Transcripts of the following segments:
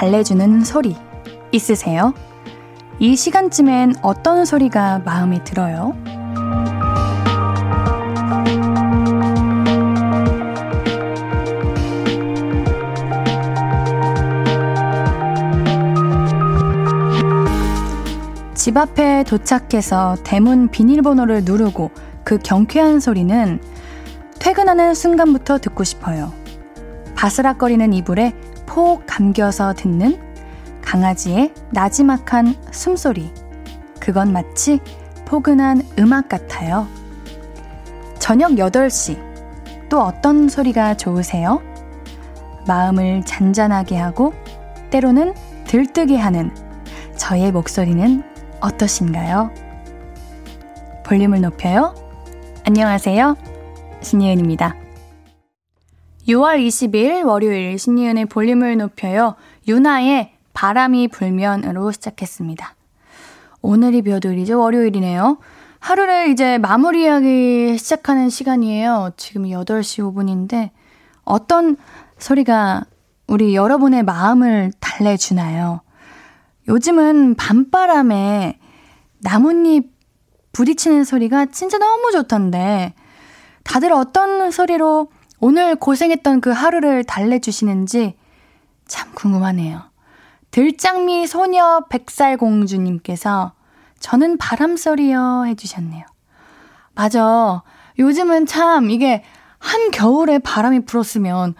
달래주는 소리 있으세요? 이 시간쯤엔 어떤 소리가 마음에 들어요? 집 앞에 도착해서 대문 비밀번호를 누르고 그 경쾌한 소리는 퇴근하는 순간부터 듣고 싶어요. 바스락거리는 이불에 폭 감겨서 듣는 강아지의 나지막한 숨소리. 그건 마치 포근한 음악 같아요. 저녁 8시. 또 어떤 소리가 좋으세요? 마음을 잔잔하게 하고 때로는 들뜨게 하는 저의 목소리는 어떠신가요? 볼륨을 높여요. 안녕하세요. 신예은입니다. 6월 20일 월요일 신예은의 볼륨을 높여요. 유나의 바람이 불면으로 시작했습니다. 오늘이 몇 월이죠? 월요일이네요. 하루를 이제 마무리하기 시작하는 시간이에요. 지금 8시 5분인데 어떤 소리가 우리 여러분의 마음을 달래주나요? 요즘은 밤바람에 나뭇잎 부딪히는 소리가 진짜 너무 좋던데 다들 어떤 소리로 오늘 고생했던 그 하루를 달래주시는지 참 궁금하네요. 들장미 소녀 백살공주님께서 저는 바람소리요 해주셨네요. 맞아. 요즘은 참 이게 한 겨울에 바람이 불었으면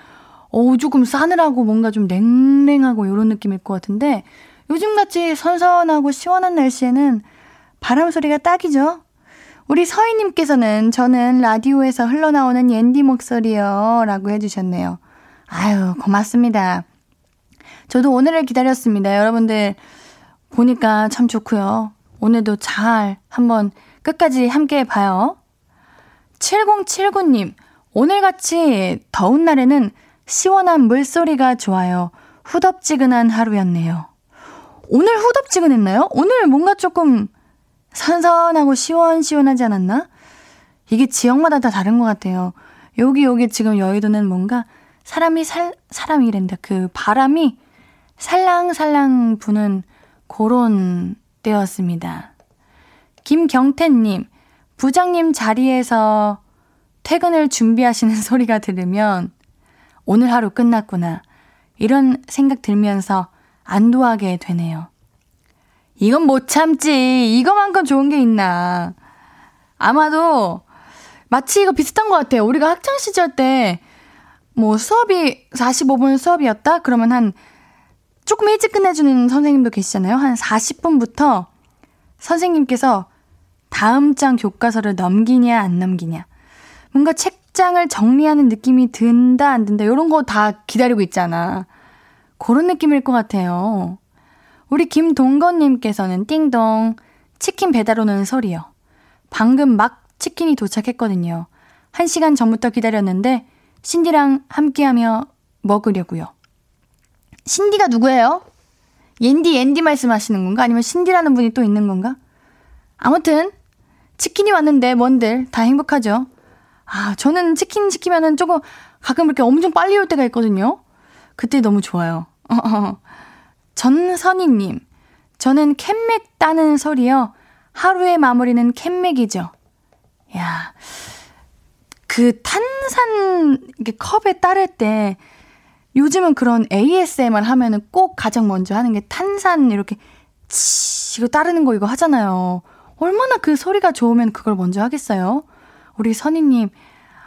어 조금 싸늘하고 뭔가 좀 냉랭하고 이런 느낌일 것 같은데 요즘같이 선선하고 시원한 날씨에는 바람 소리가 딱이죠. 우리 서희님께서는 저는 라디오에서 흘러나오는 옌디 목소리요. 라고 해주셨네요. 아유, 고맙습니다. 저도 오늘을 기다렸습니다. 여러분들 보니까 참 좋고요. 오늘도 잘 한번 끝까지 함께 봐요. 7079님, 오늘같이 더운 날에는 시원한 물소리가 좋아요. 후덥지근한 하루였네요. 오늘 후덥지근했나요? 오늘 뭔가 조금 선선하고 시원시원하지 않았나? 이게 지역마다 다 다른 것 같아요. 여기 여기 지금 여의도는 뭔가 사람이 살 사람이랜다. 그 바람이 살랑살랑 부는 그런 때였습니다. 김경태님, 부장님 자리에서 퇴근을 준비하시는 소리가 들으면 오늘 하루 끝났구나. 이런 생각 들면서 안도하게 되네요. 이건 못 참지. 이거만큼 좋은 게 있나. 아마도 마치 이거 비슷한 것 같아요. 우리가 학창 시절 때 뭐 수업이 45분 수업이었다? 그러면 한 조금 일찍 끝내주는 선생님도 계시잖아요. 한 40분부터 선생님께서 다음 장 교과서를 넘기냐 안 넘기냐. 뭔가 책장을 정리하는 느낌이 든다 안 든다 이런 거 다 기다리고 있잖아. 그런 느낌일 것 같아요. 우리 김동건님께서는 띵동 치킨 배달 오는 소리요. 방금 막 치킨이 도착했거든요. 한 시간 전부터 기다렸는데 신디랑 함께하며 먹으려고요. 신디가 누구예요? 옌디 옌디 말씀하시는 건가? 아니면 신디라는 분이 또 있는 건가? 아무튼 치킨이 왔는데 뭔들 다 행복하죠. 아 저는 치킨 시키면은 조금 가끔 이렇게 엄청 빨리 올 때가 있거든요. 그때 너무 좋아요. 전선희님, 저는 캔맥 따는 소리요. 하루의 마무리는 캔맥이죠. 야, 그 탄산 컵에 따를 때 요즘은 그런 ASMR 하면은 꼭 가장 먼저 하는 게 탄산 이렇게 치 이거 따르는 거 이거 하잖아요. 얼마나 그 소리가 좋으면 그걸 먼저 하겠어요? 우리 선희님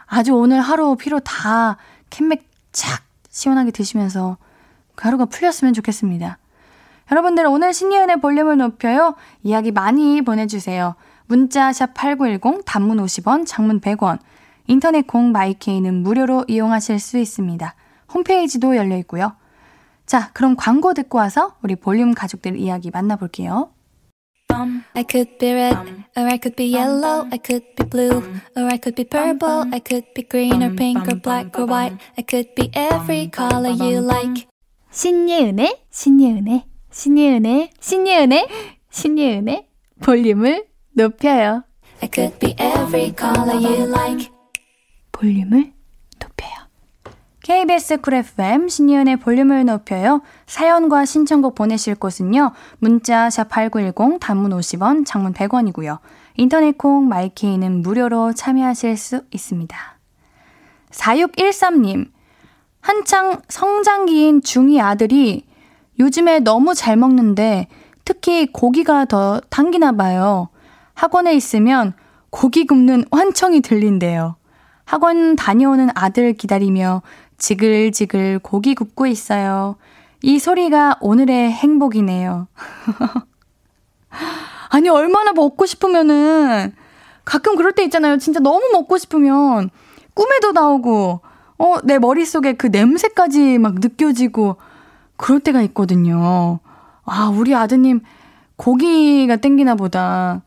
아주 오늘 하루 피로 다 캔맥 착 시원하게 드시면서 그 하루가 풀렸으면 좋겠습니다. 여러분들 오늘 신예은의 볼륨을 높여요. 이야기 많이 보내주세요. 문자 샵8910 단문 50원 장문 100원 인터넷 공 마이케이는 무료로 이용하실 수 있습니다. 홈페이지도 열려 있고요. 자 그럼 광고 듣고 와서 우리 볼륨 가족들 이야기 만나볼게요. I could be red, or I could be yellow, I could be blue, or I could be purple, I could be green or pink or black or white, I could be every color you like. 신예은의, 신예은의, 신예은의, 신예은의, 신예은의 볼륨을 높여요. I could be every color you like. 볼륨을 높여요. KBS 쿨 FM 신예은의 볼륨을 높여요. 사연과 신청곡 보내실 곳은요. 문자 샵8910 단문 50원, 장문 100원이고요. 인터넷 콩 마이케이는 무료로 참여하실 수 있습니다. 4613님. 한창 성장기인 중2 아들이 요즘에 너무 잘 먹는데 특히 고기가 더 당기나 봐요. 학원에 있으면 고기 굽는 환청이 들린대요. 학원 다녀오는 아들 기다리며 지글지글 고기 굽고 있어요. 이 소리가 오늘의 행복이네요. 아니, 얼마나 먹고 싶으면은, 가끔 그럴 때 있잖아요. 진짜 너무 먹고 싶으면, 꿈에도 나오고, 어, 내 머릿속에 그 냄새까지 막 느껴지고, 그럴 때가 있거든요. 아, 우리 아드님, 고기가 땡기나 보다.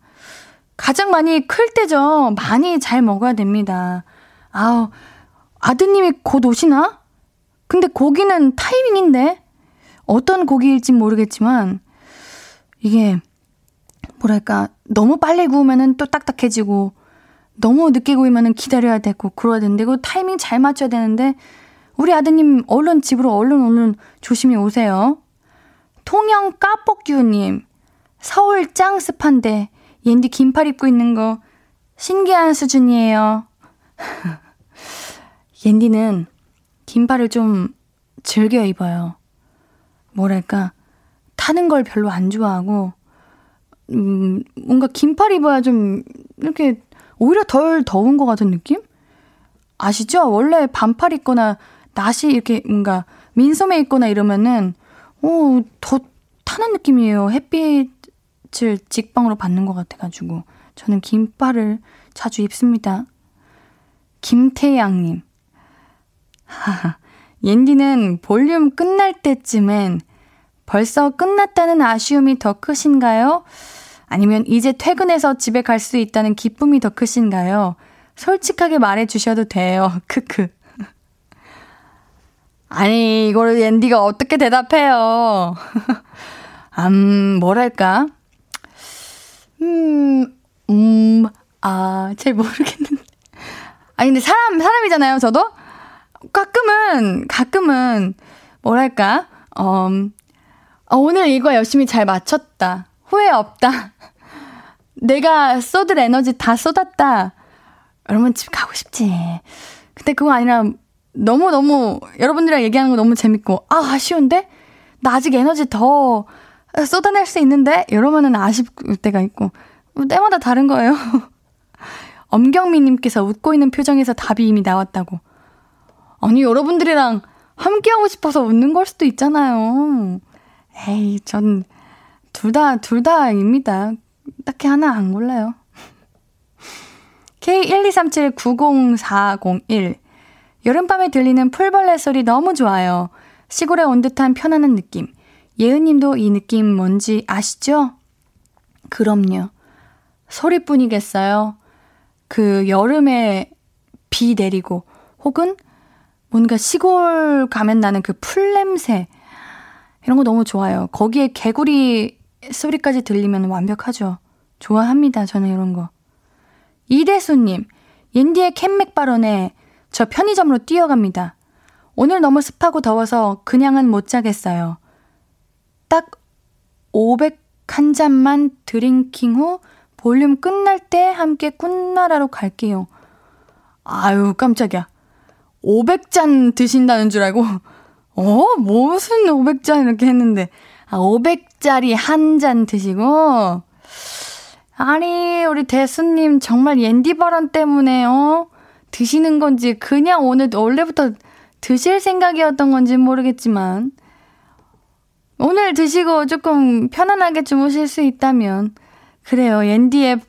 가장 많이 클 때죠. 많이 잘 먹어야 됩니다. 아우, 아드님이 곧 오시나? 근데 고기는 타이밍인데? 어떤 고기일진 모르겠지만, 이게, 뭐랄까, 너무 빨리 구우면은 또 딱딱해지고, 너무 늦게 구우면은 기다려야 되고, 그러야 되는데, 그 타이밍 잘 맞춰야 되는데, 우리 아드님 얼른 집으로 얼른 얼른 조심히 오세요. 통영 까뻑규님, 서울 짱 습한데, 옌디 긴팔 입고 있는 거 신기한 수준이에요. 옌디는 긴팔을 좀 즐겨 입어요. 뭐랄까, 타는 걸 별로 안 좋아하고, 음, 뭔가 긴팔 입어야 좀, 이렇게, 오히려 덜 더운 것 같은 느낌? 아시죠? 원래 반팔 입거나, 나시 이렇게 뭔가, 민소매 입거나 이러면은, 오, 더 타는 느낌이에요. 햇빛을 직방으로 받는 것 같아가지고. 저는 긴팔을 자주 입습니다. 김태양님. 하하. 옌디는 볼륨 끝날 때쯤엔 벌써 끝났다는 아쉬움이 더 크신가요? 아니면 이제 퇴근해서 집에 갈 수 있다는 기쁨이 더 크신가요? 솔직하게 말해 주셔도 돼요. 크크. 아니, 이거를 앤디가 어떻게 대답해요? 음, 뭐랄까? 음, 음, 아, 잘 모르겠는데. 아니, 근데 사람, 사람이잖아요, 저도? 가끔은, 가끔은, 뭐랄까, 어, 어, 오늘 이거 열심히 잘 맞췄다. 후회 없다. 내가 쏟을 에너지 다 쏟았다. 여러분 집 가고 싶지. 근데 그거 아니라 너무너무 여러분들이랑 얘기하는 거 너무 재밌고, 아, 아쉬운데? 나 아직 에너지 더 쏟아낼 수 있는데? 이러면은 아쉽을 때가 있고, 때마다 다른 거예요. 엄경미님께서 웃고 있는 표정에서 답이 이미 나왔다고. 아니, 여러분들이랑 함께하고 싶어서 웃는 걸 수도 있잖아요. 에이, 전, 둘 다, 둘 다입니다. 딱히 하나 안 골라요. K123790401. 여름밤에 들리는 풀벌레 소리 너무 좋아요. 시골에 온 듯한 편안한 느낌. 예은님도 이 느낌 뭔지 아시죠? 그럼요. 소리뿐이겠어요. 그 여름에 비 내리고 혹은 뭔가 시골 가면 나는 그 풀냄새 이런 거 너무 좋아요. 거기에 개구리 소리까지 들리면 완벽하죠. 좋아합니다. 저는 이런 거. 이대수님, 옌디의 캔맥 발언에 저 편의점으로 뛰어갑니다. 오늘 너무 습하고 더워서 그냥은 못 자겠어요. 딱 500 한 잔만 drinking 후 볼륨 끝날 때 함께 꿈나라로 갈게요. 아유, 깜짝이야. 500잔 드신다는 줄 알고, 어? 무슨 500잔 이렇게 했는데, 아, 500짜리 한 잔 드시고, 아니, 우리 대수님 정말 옌디 발언 때문에, 어? 드시는 건지, 그냥 오늘 원래부터 드실 생각이었던 건지 모르겠지만, 오늘 드시고 조금 편안하게 주무실 수 있다면, 그래요. 옌디의,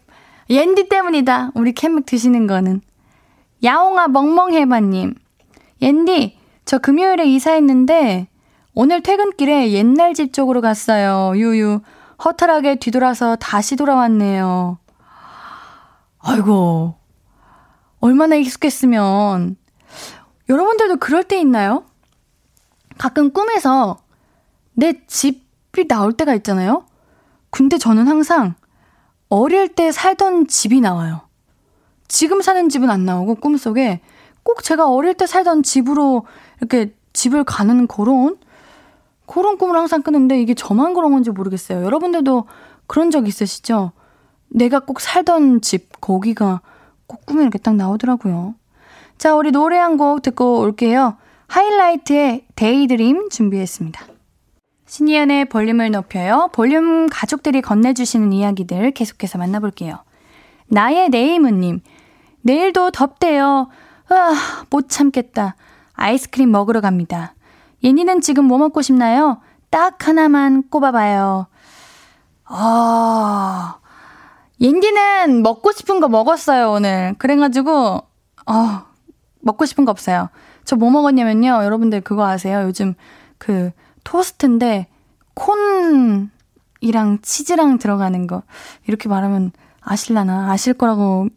옌디 때문이다. 우리 캠맥 드시는 거는. 야옹아 멍멍해바님. 옌디, 저 금요일에 이사했는데, 오늘 퇴근길에 옛날 집 쪽으로 갔어요. 유유. 허탈하게 뒤돌아서 다시 돌아왔네요. 아이고. 얼마나 익숙했으면. 여러분들도 그럴 때 있나요? 가끔 꿈에서 내 집이 나올 때가 있잖아요? 근데 저는 항상 어릴 때 살던 집이 나와요. 지금 사는 집은 안 나오고 꿈속에 꼭 제가 어릴 때 살던 집으로 이렇게 집을 가는 그런 그런 꿈을 항상 꾸는데 이게 저만 그런 건지 모르겠어요. 여러분들도 그런 적 있으시죠? 내가 꼭 살던 집 거기가 꼭 꿈에 이렇게 딱 나오더라고요. 자, 우리 노래 한 곡 듣고 올게요. 하이라이트의 Daydream 준비했습니다. 신예은의 볼륨을 높여요. 볼륨 가족들이 건네주시는 이야기들 계속해서 만나볼게요. 나의 네이무님, 내일도 덥대요. 으아, 못 참겠다. 아이스크림 먹으러 갑니다. 옌디는 지금 뭐 먹고 싶나요? 딱 하나만 꼽아봐요. 아, 옌디는 먹고 싶은 거 먹었어요, 오늘. 그래가지고, 어, 먹고 싶은 거 없어요. 저 뭐 먹었냐면요. 여러분들 그거 아세요? 요즘 그 토스트인데 콘이랑 치즈랑 들어가는 거. 이렇게 말하면 아실라나? 아실 거라고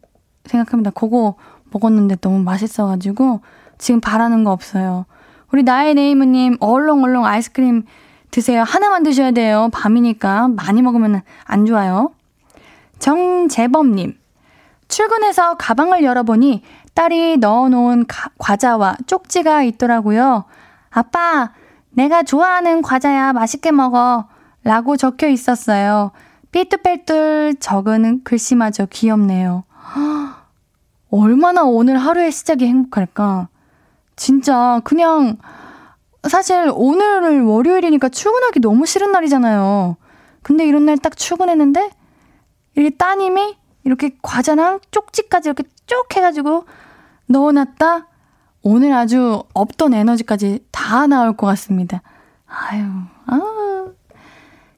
생각합니다. 그거 먹었는데 너무 맛있어가지고 지금 바라는 거 없어요. 우리 나의 네이무님 얼렁얼렁 아이스크림 드세요. 하나만 드셔야 돼요. 밤이니까 많이 먹으면 안 좋아요. 정재범님 출근해서 가방을 열어보니 딸이 넣어놓은 가, 과자와 쪽지가 있더라고요. 아빠, 내가 좋아하는 과자야. 맛있게 먹어. 라고 적혀 있었어요. 삐뚤빼뚤 적은 글씨마저 귀엽네요. 얼마나 오늘 하루의 시작이 행복할까? 진짜 그냥 사실 오늘을 월요일이니까 출근하기 너무 싫은 날이잖아요. 근데 이런 날 딱 출근했는데 이렇게 따님이 이렇게 과자랑 쪽지까지 이렇게 쭉 해가지고 넣어놨다? 오늘 아주 없던 에너지까지 다 나올 것 같습니다. 아유, 아.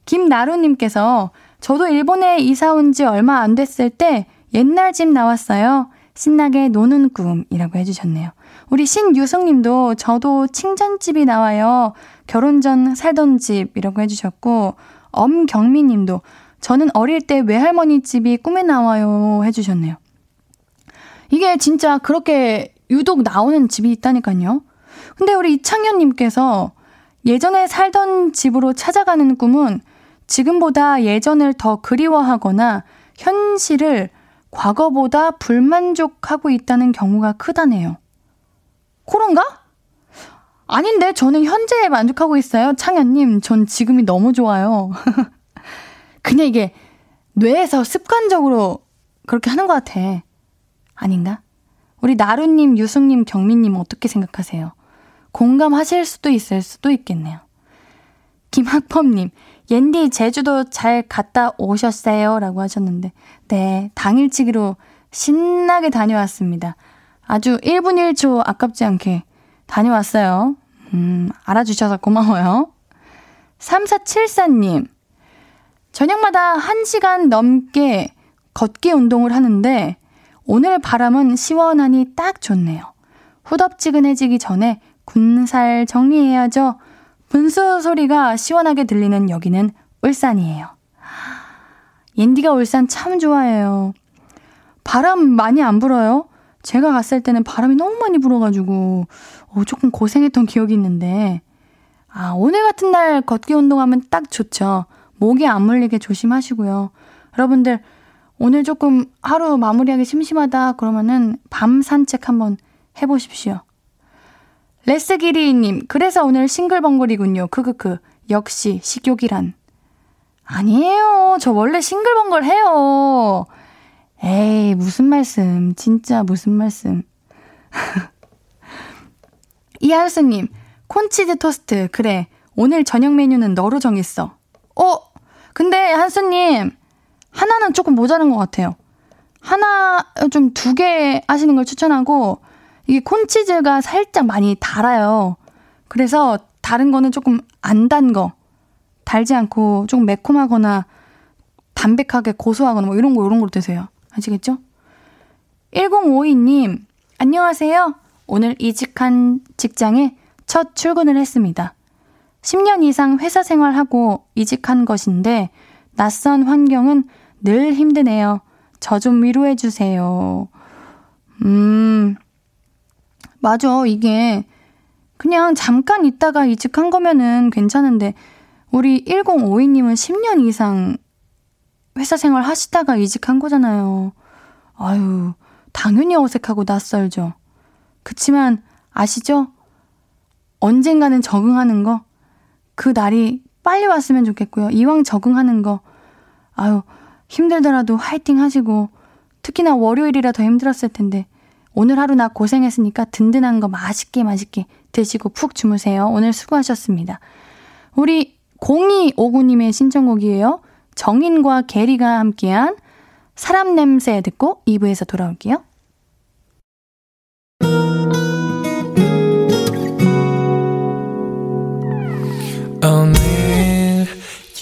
김나루님께서 저도 일본에 이사 온 지 얼마 안 됐을 때 옛날 집 나왔어요. 신나게 노는 꿈이라고 해주셨네요. 우리 신유성님도 저도 칭찬집이 나와요. 결혼 전 살던 집이라고 해주셨고, 엄경미님도 저는 어릴 때 외할머니 집이 꿈에 나와요 해주셨네요. 이게 진짜 그렇게 유독 나오는 집이 있다니까요. 근데 우리 이창현님께서 예전에 살던 집으로 찾아가는 꿈은 지금보다 예전을 더 그리워하거나 현실을 과거보다 불만족하고 있다는 경우가 크다네요. 그런가? 아닌데, 저는 현재에 만족하고 있어요. 창현님, 전 지금이 너무 좋아요. 그냥 이게 뇌에서 습관적으로 그렇게 하는 것 같아. 아닌가? 우리 나루님, 유승님, 경민님 어떻게 생각하세요? 공감하실 수도 있을 수도 있겠네요. 김학범님, 옌디 제주도 잘 갔다 오셨어요? 라고 하셨는데, 네, 당일치기로 신나게 다녀왔습니다. 아주 1분 1초 아깝지 않게 다녀왔어요. 음, 알아주셔서 고마워요. 3474님, 저녁마다 1시간 넘게 걷기 운동을 하는데, 오늘 바람은 시원하니 딱 좋네요. 후덥지근해지기 전에 군살 정리해야죠. 분수 소리가 시원하게 들리는 여기는 울산이에요. 옌디가 울산 참 좋아해요. 바람 많이 안 불어요? 제가 갔을 때는 바람이 너무 많이 불어가지고, 어, 조금 고생했던 기억이 있는데, 아, 오늘 같은 날 걷기 운동하면 딱 좋죠. 목이 안 물리게 조심하시고요. 여러분들, 오늘 조금 하루 마무리하기 심심하다 그러면은 밤 산책 한번 해보십시오. 레스기리님, 그래서 오늘 싱글벙글이군요. 크크크. 역시 식욕이란. 아니에요. 저 원래 싱글벙글 해요. 에이, 무슨 말씀. 진짜 무슨 말씀. 이하수님, 콘치즈 토스트. 그래. 오늘 저녁 메뉴는 너로 정했어. 어? 근데 한수님, 하나는 조금 모자란 것 같아요. 하나 좀 두 개 하시는 걸 추천하고 이게 콘치즈가 살짝 많이 달아요. 그래서 다른 거는 조금 안 단 거, 달지 않고 조금 매콤하거나 담백하게 고소하거나 뭐 이런 거 이런 걸 드세요. 아시겠죠? 1052님, 안녕하세요. 오늘 이직한 직장에 첫 출근을 했습니다. 10년 이상 회사 생활하고 이직한 것인데 낯선 환경은 늘 힘드네요. 저 좀 위로해 주세요. 음, 맞아. 이게 그냥 잠깐 있다가 이직한 거면은 괜찮은데, 우리 1052님은 10년 이상 회사 생활 하시다가 이직한 거잖아요. 아유, 당연히 어색하고 낯설죠. 그치만 아시죠? 언젠가는 적응하는 거, 그 날이 빨리 왔으면 좋겠고요. 이왕 적응하는 거, 아유, 힘들더라도 화이팅 하시고, 특히나 월요일이라 더 힘들었을 텐데, 오늘 하루 나 고생했으니까 든든한 거 맛있게 맛있게 드시고 푹 주무세요. 오늘 수고하셨습니다. 우리 0259님의 신청곡이에요. 정인과 게리가 함께한 사람 냄새 듣고 2부에서 돌아올게요.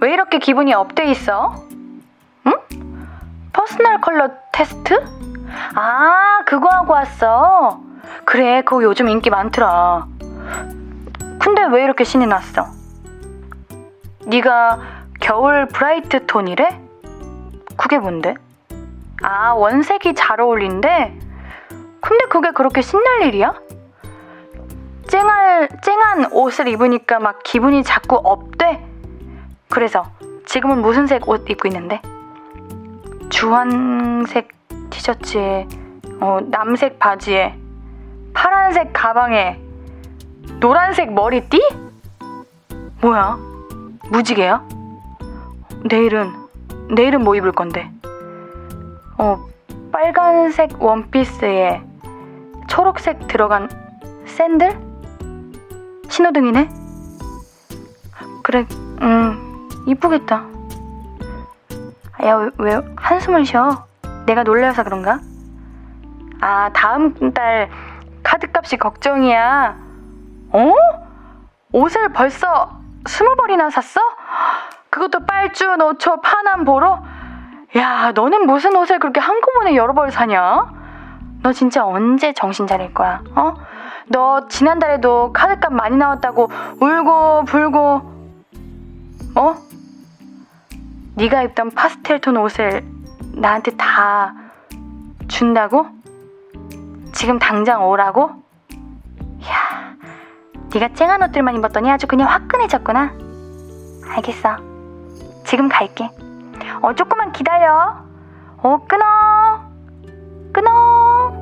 왜 이렇게 기분이 up돼 있어? 응? personal color 테스트? 아, 그거 하고 왔어. 그래, 그거 요즘 인기 많더라. 근데 왜 이렇게 신이 났어? 네가 겨울 bright 톤이래? 그게 뭔데? 아, 원색이 잘 어울린대? 근데 그게 그렇게 신날 일이야? 쨍할, 쨍한 옷을 입으니까 막 기분이 자꾸 up돼? 그래서 지금은 무슨 색 옷 입고 있는데? 주황색 티셔츠에, 어, 남색 바지에, 파란색 가방에, 노란색 머리띠? 뭐야? 무지개야? 내일은, 내일은 뭐 입을 건데? 어, 빨간색 원피스에 초록색 들어간 샌들? 신호등이네? 그래, 음, 이쁘겠다. 야, 왜, 왜 한숨을 쉬어? 내가 놀라서 그런가? 아, 다음 달 카드값이 걱정이야. 어? 옷을 벌써 스무 벌이나 샀어? 그것도 빨주, 노초, 파남 보러? 야, 너는 무슨 옷을 그렇게 한꺼번에 여러 벌 사냐? 너 진짜 언제 정신 차릴 거야? 어? 너 지난달에도 카드값 많이 나왔다고 울고 불고 어? 네가 입던 파스텔 톤 옷을 나한테 다 준다고? 지금 당장 오라고? 야, 네가 쨍한 옷들만 입었더니 아주 그냥 화끈해졌구나. 알겠어. 지금 갈게. 어, 조금만 기다려. 어, 끊어. 끊어.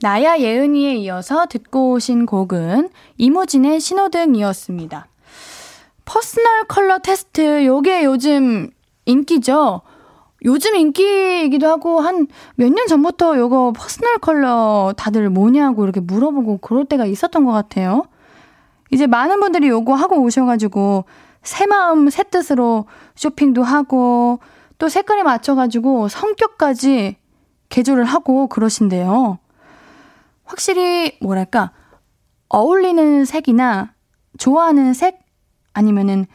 나야 예은이에 이어서 듣고 오신 곡은 이무진의 신호등이었습니다. personal color 테스트, 요게 요즘 인기죠? 요즘 인기이기도 하고 한 몇 년 전부터 요거 personal color 다들 뭐냐고 이렇게 물어보고 그럴 때가 있었던 것 같아요. 이제 많은 분들이 요거 하고 오셔가지고 새 마음 새 뜻으로 쇼핑도 하고 또 색깔에 맞춰가지고 성격까지 개조를 하고 그러신데요. 확실히 뭐랄까 어울리는 색이나 좋아하는 색 아니면은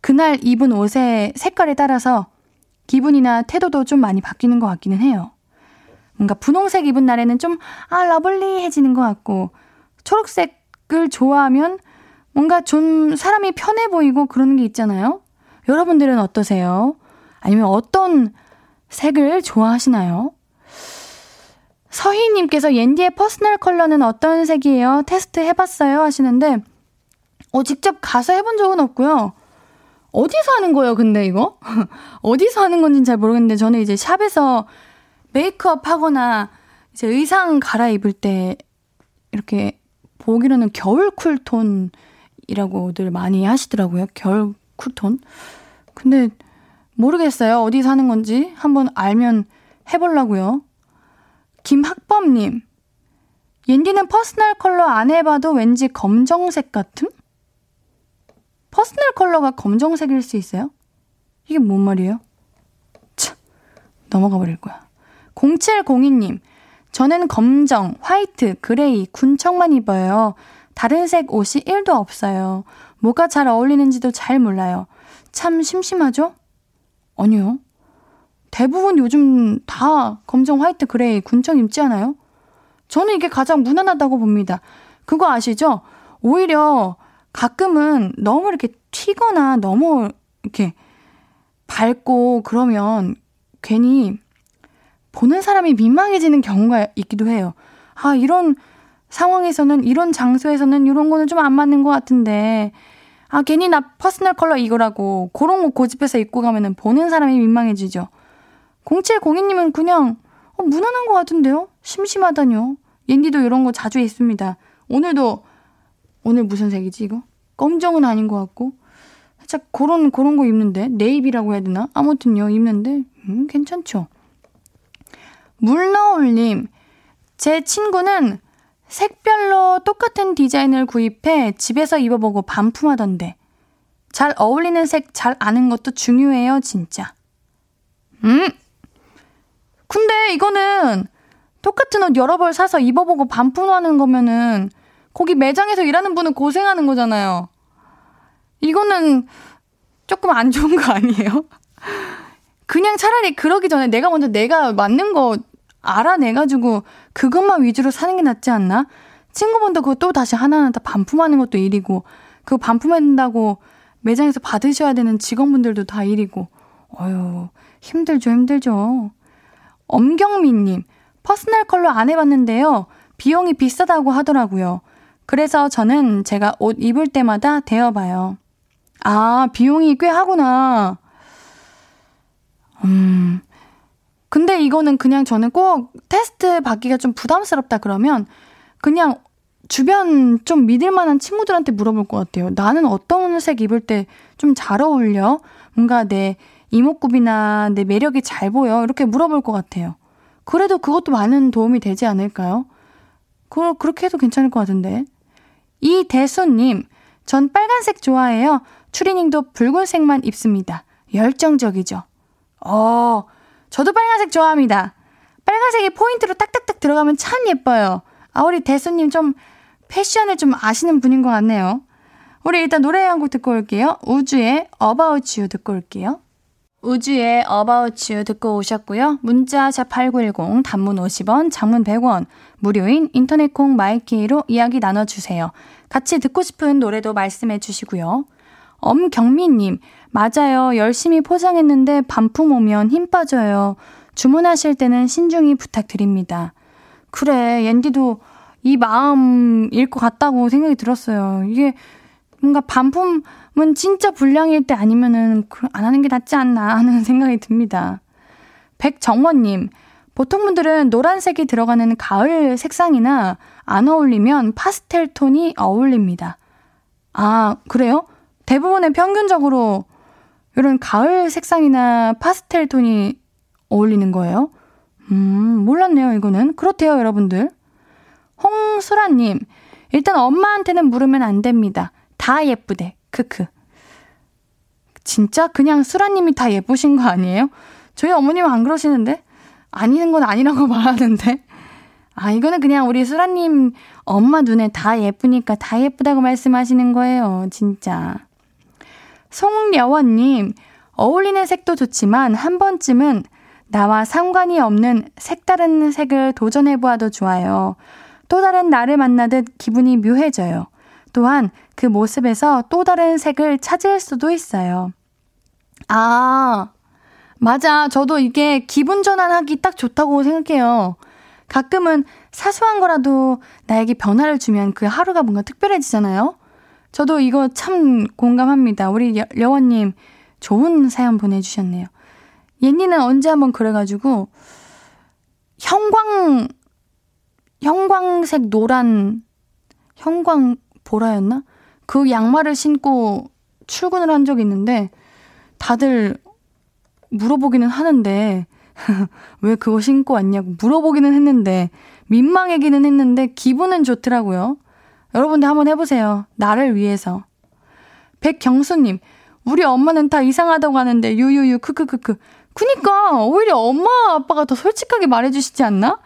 그날 입은 옷의 색깔에 따라서 기분이나 태도도 좀 많이 바뀌는 것 같기는 해요. 뭔가 분홍색 입은 날에는 좀, 아, lovely해지는 것 같고, 초록색을 좋아하면 뭔가 좀 사람이 편해 보이고 그런 게 있잖아요? 여러분들은 어떠세요? 아니면 어떤 색을 좋아하시나요? 서희님께서 옌디의 personal color는 어떤 색이에요? 테스트 해봤어요? 하시는데, 어, 직접 가서 해본 적은 없고요. 어디서 하는 거예요, 근데 이거? 어디서 하는 건지는 잘 모르겠는데, 저는 이제 샵에서 메이크업 하거나, 이제 의상 갈아입을 때, 이렇게 보기로는 겨울 cool톤 cool톤이라고들 많이 하시더라고요. 겨울 cool톤. 근데 모르겠어요. 어디서 하는 건지 한번 알면 해보려고요. 김학범님. 옌디는 personal color 안 해봐도 왠지 검정색 같음? personal color가 검정색일 수 있어요? 이게 뭔 말이에요? 참, 넘어가 버릴 거야. 0702님. 저는 검정, 화이트, 그레이, 군청만 입어요. 다른 색 옷이 1도 없어요. 뭐가 잘 어울리는지도 잘 몰라요. 참 심심하죠? 아니요. 대부분 요즘 다 검정, 화이트, 그레이, 군청 입지 않아요? 저는 이게 가장 무난하다고 봅니다. 그거 아시죠? 오히려 가끔은 너무 이렇게 튀거나 너무 이렇게 밝고 그러면 괜히 보는 사람이 민망해지는 경우가 있기도 해요. 아, 이런 상황에서는, 이런 장소에서는 이런 거는 좀 안 맞는 것 같은데, 아, 괜히 나 퍼스널 컬러 이거라고, 그런 거 고집해서 입고 가면은 보는 사람이 민망해지죠. 0702님은 그냥, 어, 무난한 것 같은데요? 심심하다뇨. 옌디도 이런 거 자주 입습니다. 오늘도, 오늘 무슨 색이지, 이거? 검정은 아닌 것 같고. 살짝 그런, 그런 거 입는데? 네이비라고 해야 되나? 아무튼요, 입는데, 음, 괜찮죠. 물너울님, 제 친구는 색별로 똑같은 디자인을 구입해 집에서 입어보고 반품하던데. 잘 어울리는 색 잘 아는 것도 중요해요, 진짜. 음? 근데 이거는 똑같은 옷 여러 벌 사서 입어보고 반품하는 거면은 거기 매장에서 일하는 분은 고생하는 거잖아요. 이거는 조금 안 좋은 거 아니에요? 그냥 차라리 그러기 전에 내가 먼저 내가 맞는 거 알아내가지고 그것만 위주로 사는 게 낫지 않나? 친구분도 그거 또 다시 하나하나 다 반품하는 것도 일이고, 그거 반품한다고 매장에서 받으셔야 되는 직원분들도 다 일이고, 어휴, 힘들죠, 힘들죠. 엄경민님, 퍼스널 컬러 안 해봤는데요. 비용이 비싸다고 하더라고요. 그래서 저는 제가 옷 입을 때마다 대어봐요. 아, 비용이 꽤 하구나. 음, 근데 이거는 그냥 저는 꼭 테스트 받기가 좀 부담스럽다 그러면 그냥 주변 좀 믿을 만한 친구들한테 물어볼 것 같아요. 나는 어떤 색 입을 때 좀 잘 어울려? 뭔가 내 이목구비나 내 매력이 잘 보여? 이렇게 물어볼 것 같아요. 그래도 그것도 많은 도움이 되지 않을까요? 그, 그렇게 해도 괜찮을 것 같은데. 이대수님, 전 빨간색 좋아해요. 추리닝도 붉은색만 입습니다. 열정적이죠. 어, 저도 빨간색 좋아합니다. 빨간색이 포인트로 딱딱딱 들어가면 참 예뻐요. 아, 우리 대수님 좀 패션을 좀 아시는 분인 것 같네요. 우리 일단 노래 한 곡 듣고 올게요. 우주의 About You 듣고 올게요. 우주의 About You 듣고 오셨고요. 문자 샵8910 단문 50원, 장문 100원, 무료인 인터넷 콩 마이케이로 이야기 나눠주세요. 같이 듣고 싶은 노래도 말씀해 주시고요. 엄경민님, 맞아요. 열심히 포장했는데 반품 오면 힘 빠져요. 주문하실 때는 신중히 부탁드립니다. 그래, 옌디도 이 마음일 것 같다고 생각이 들었어요. 이게 뭔가 반품은 진짜 불량일 때 아니면은 안 하는 게 낫지 않나 하는 생각이 듭니다. 백정원님, 보통 분들은 노란색이 들어가는 가을 색상이나 안 어울리면 파스텔 톤이 어울립니다. 아, 그래요? 대부분의 평균적으로 이런 가을 색상이나 파스텔 톤이 어울리는 거예요. 음, 몰랐네요, 이거는. 그렇대요, 여러분들. 홍수라님, 일단 엄마한테는 물으면 안 됩니다. 다 예쁘대. 크크. 진짜 그냥 수라님이 다 예쁘신 거 아니에요? 저희 어머님은 안 그러시는데? 아니는 건 아니라고 말하는데? 아, 이거는 그냥 우리 수라님 엄마 눈에 다 예쁘니까 다 예쁘다고 말씀하시는 거예요. 진짜. 송여원님, 어울리는 색도 좋지만 한 번쯤은 나와 상관이 없는 색다른 색을 도전해보아도 좋아요. 또 다른 나를 만나듯 기분이 묘해져요. 또한 그 모습에서 또 다른 색을 찾을 수도 있어요. 아, 맞아. 저도 이게 기분 전환하기 딱 좋다고 생각해요. 가끔은 사소한 거라도 나에게 변화를 주면 그 하루가 뭔가 특별해지잖아요? 저도 이거 참 공감합니다. 우리 여, 여원님 좋은 사연 보내주셨네요. 옌니는 언제 한번 그래가지고 형광 형광색 노란 형광 보라였나? 그 양말을 신고 출근을 한 적이 있는데 다들 물어보기는 하는데 왜 그거 신고 왔냐고 물어보기는 했는데 민망하기는 했는데 기분은 좋더라고요. 여러분들 한번 해보세요. 나를 위해서. 백경수님, 우리 엄마는 다 이상하다고 하는데 유유유 크크크크. 그니까 오히려 엄마 아빠가 더 솔직하게 말해주시지 않나?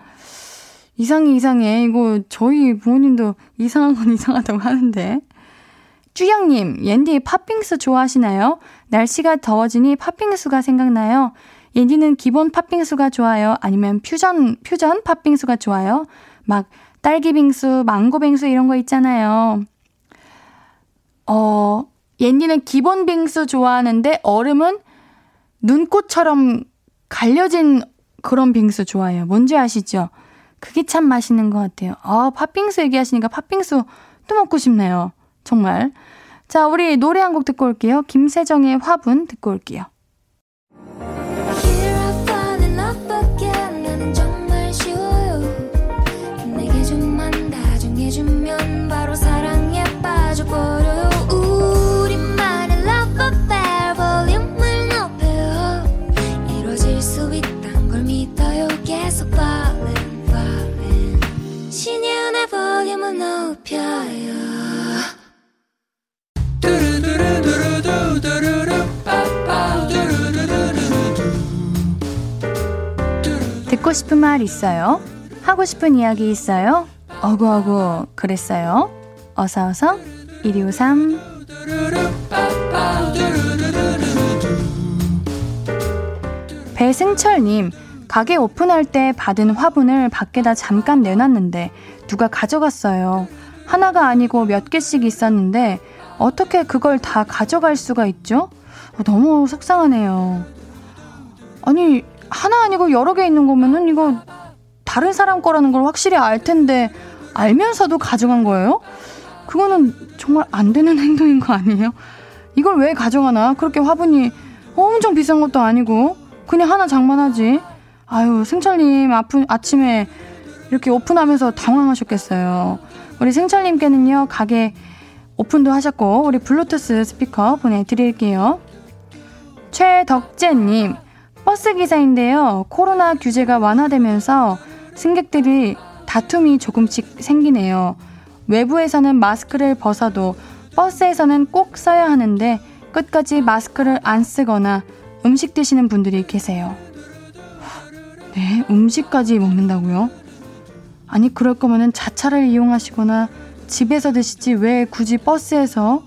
이상해 이상해 이거 저희 부모님도 이상한 건 이상하다고 하는데 쭈영님 옌디 팥빙수 좋아하시나요? 날씨가 더워지니 팥빙수가 생각나요. 옌디는 기본 팥빙수가 좋아요? 아니면 퓨전 퓨전 팥빙수가 좋아요? 막 딸기빙수, 망고빙수 이런 거 있잖아요. 어 옌디는 기본 빙수 좋아하는데 얼음은 눈꽃처럼 갈려진 그런 빙수 좋아해요. 뭔지 아시죠? 그게 참 맛있는 것 같아요. 아, 팥빙수 얘기하시니까 팥빙수 또 먹고 싶네요. 정말. 자, 우리 노래 한 곡 듣고 올게요. 김세정의 화분 듣고 올게요. 듣고 싶은 말 있어요? 하고 싶은 이야기 있어요? 어구어구 그랬어요? 어서어서 1253 배승철님 가게 오픈할 때 받은 화분을 밖에다 잠깐 내놨는데 누가 가져갔어요. 하나가 아니고 몇 개씩 있었는데 어떻게 그걸 다 가져갈 수가 있죠? 너무 속상하네요. 아니 하나 아니고 여러 개 있는 거면은 이거 다른 사람 거라는 걸 확실히 알 텐데 알면서도 가져간 거예요? 그거는 정말 안 되는 행동인 거 아니에요? 이걸 왜 가져가나? 그렇게 화분이 엄청 비싼 것도 아니고 그냥 하나 장만하지. 아유 승철님 아픈 아침에 이렇게 오픈하면서 당황하셨겠어요. 우리 승철님께는요 가게 오픈도 하셨고 우리 블루투스 스피커 보내드릴게요. 최덕재님 버스 기사인데요. 코로나 규제가 완화되면서 승객들이 다툼이 조금씩 생기네요. 외부에서는 마스크를 벗어도 버스에서는 꼭 써야 하는데 끝까지 마스크를 안 쓰거나 음식 드시는 분들이 계세요. 네, 음식까지 먹는다고요? 아니, 그럴 거면은 자차를 이용하시거나 집에서 드시지 왜 굳이 버스에서?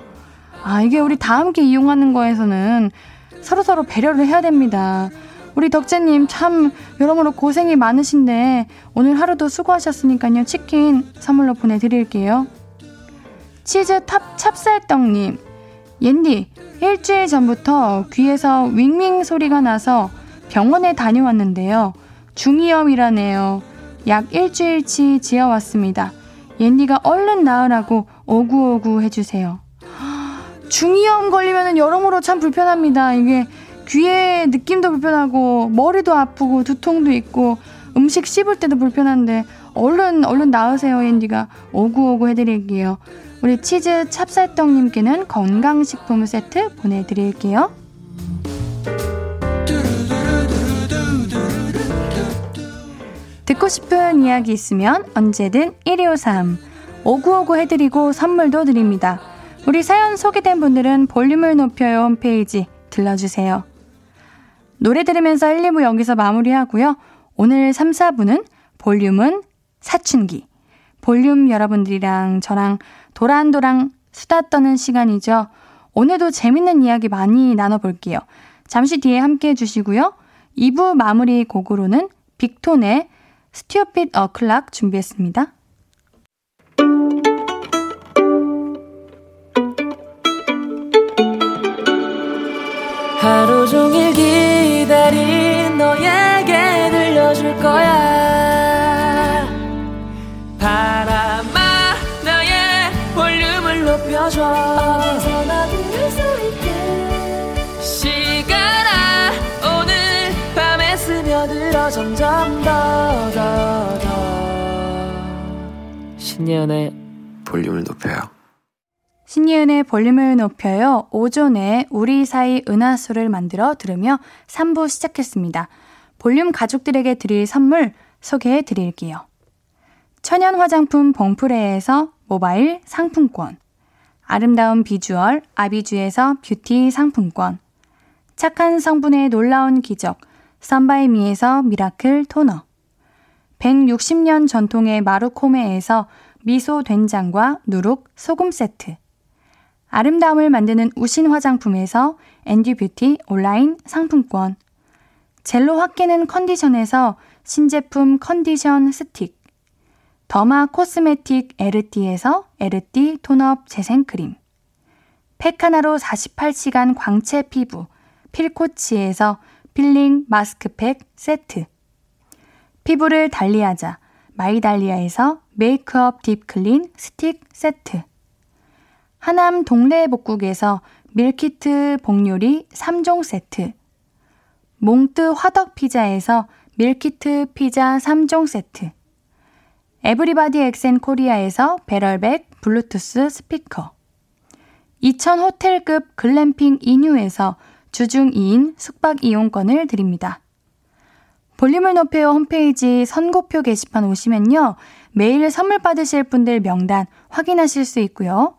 아, 이게 우리 다 함께 이용하는 거에서는 서로서로 배려를 해야 됩니다. 우리 덕재님 참 여러모로 고생이 많으신데 오늘 하루도 수고하셨으니까요. 치킨 선물로 보내드릴게요. 치즈 탑 찹쌀떡님. 옌디, 일주일 전부터 귀에서 윙윙 소리가 나서 병원에 다녀왔는데요. 중이염이라네요. 약 일주일치 지어왔습니다. 옌디가 얼른 나으라고 오구오구 해주세요. 중이염 걸리면 여러모로 참 불편합니다. 이게 귀에 느낌도 불편하고 머리도 아프고 두통도 있고 음식 씹을 때도 불편한데 얼른 얼른 나으세요 앤디가. 오구오구 해드릴게요. 우리 치즈 찹쌀떡님께는 건강식품 세트 보내드릴게요. 듣고 싶은 이야기 있으면 언제든 1253 오구오구 해드리고 선물도 드립니다. 우리 사연 소개된 분들은 볼륨을 높여요 홈페이지. 들러주세요 노래 들으면서 1, 2부 여기서 마무리하고요. 오늘 3, 4부는 볼륨은 사춘기. 볼륨 여러분들이랑 저랑 도란도랑 수다 떠는 시간이죠. 오늘도 재밌는 이야기 많이 나눠볼게요. 잠시 뒤에 함께 해주시고요. 2부 마무리 곡으로는 빅톤의 스튜핏 어클락 준비했습니다. 하루 점점 더 더 더 신예은의 볼륨을 높여요 신예은의 볼륨을 높여요. 오전에 우리 사이 은하수를 만들어 들으며 3부 시작했습니다. 볼륨 가족들에게 드릴 선물 소개해 드릴게요. 천연 화장품 봉프레에서 모바일 상품권. 아름다운 비주얼 아비주에서 뷰티 상품권. 착한 성분의 놀라운 기적. 썬바이미에서 미라클 토너. 160년 전통의 마루코메에서 미소 된장과 누룩 소금 세트. 아름다움을 만드는 우신 화장품에서 앤듀뷰티 온라인 상품권. 젤로 확 깨는 컨디션에서 신제품 컨디션 스틱. 더마 코스메틱 에르띠에서 에르띠 톤업 재생크림. 팩 하나로 48시간 광채 피부. 필코치에서 필링 마스크팩 세트. 피부를 달리하자. 마이달리아에서 메이크업 딥클린 스틱 세트. 하남 동래복국에서 밀키트 복요리 3종 세트. 몽뜨 화덕 피자에서 밀키트 피자 3종 세트. 에브리바디 엑센 코리아에서 배럴백 블루투스 스피커. 2000 호텔급 글램핑 이뉴에서 주중 2인 숙박 이용권을 드립니다. 볼륨을 높여요 홈페이지 선고표 게시판 오시면요. 매일 선물 받으실 분들 명단 확인하실 수 있고요.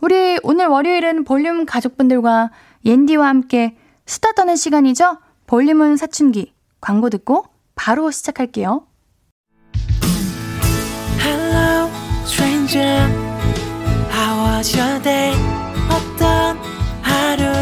우리 오늘 월요일은 볼륨 가족분들과 옌디와 함께 수다 떠는 시간이죠? 볼륨은 사춘기. 광고 듣고 바로 시작할게요. Hello, stranger. How was your day? 어떤 하루를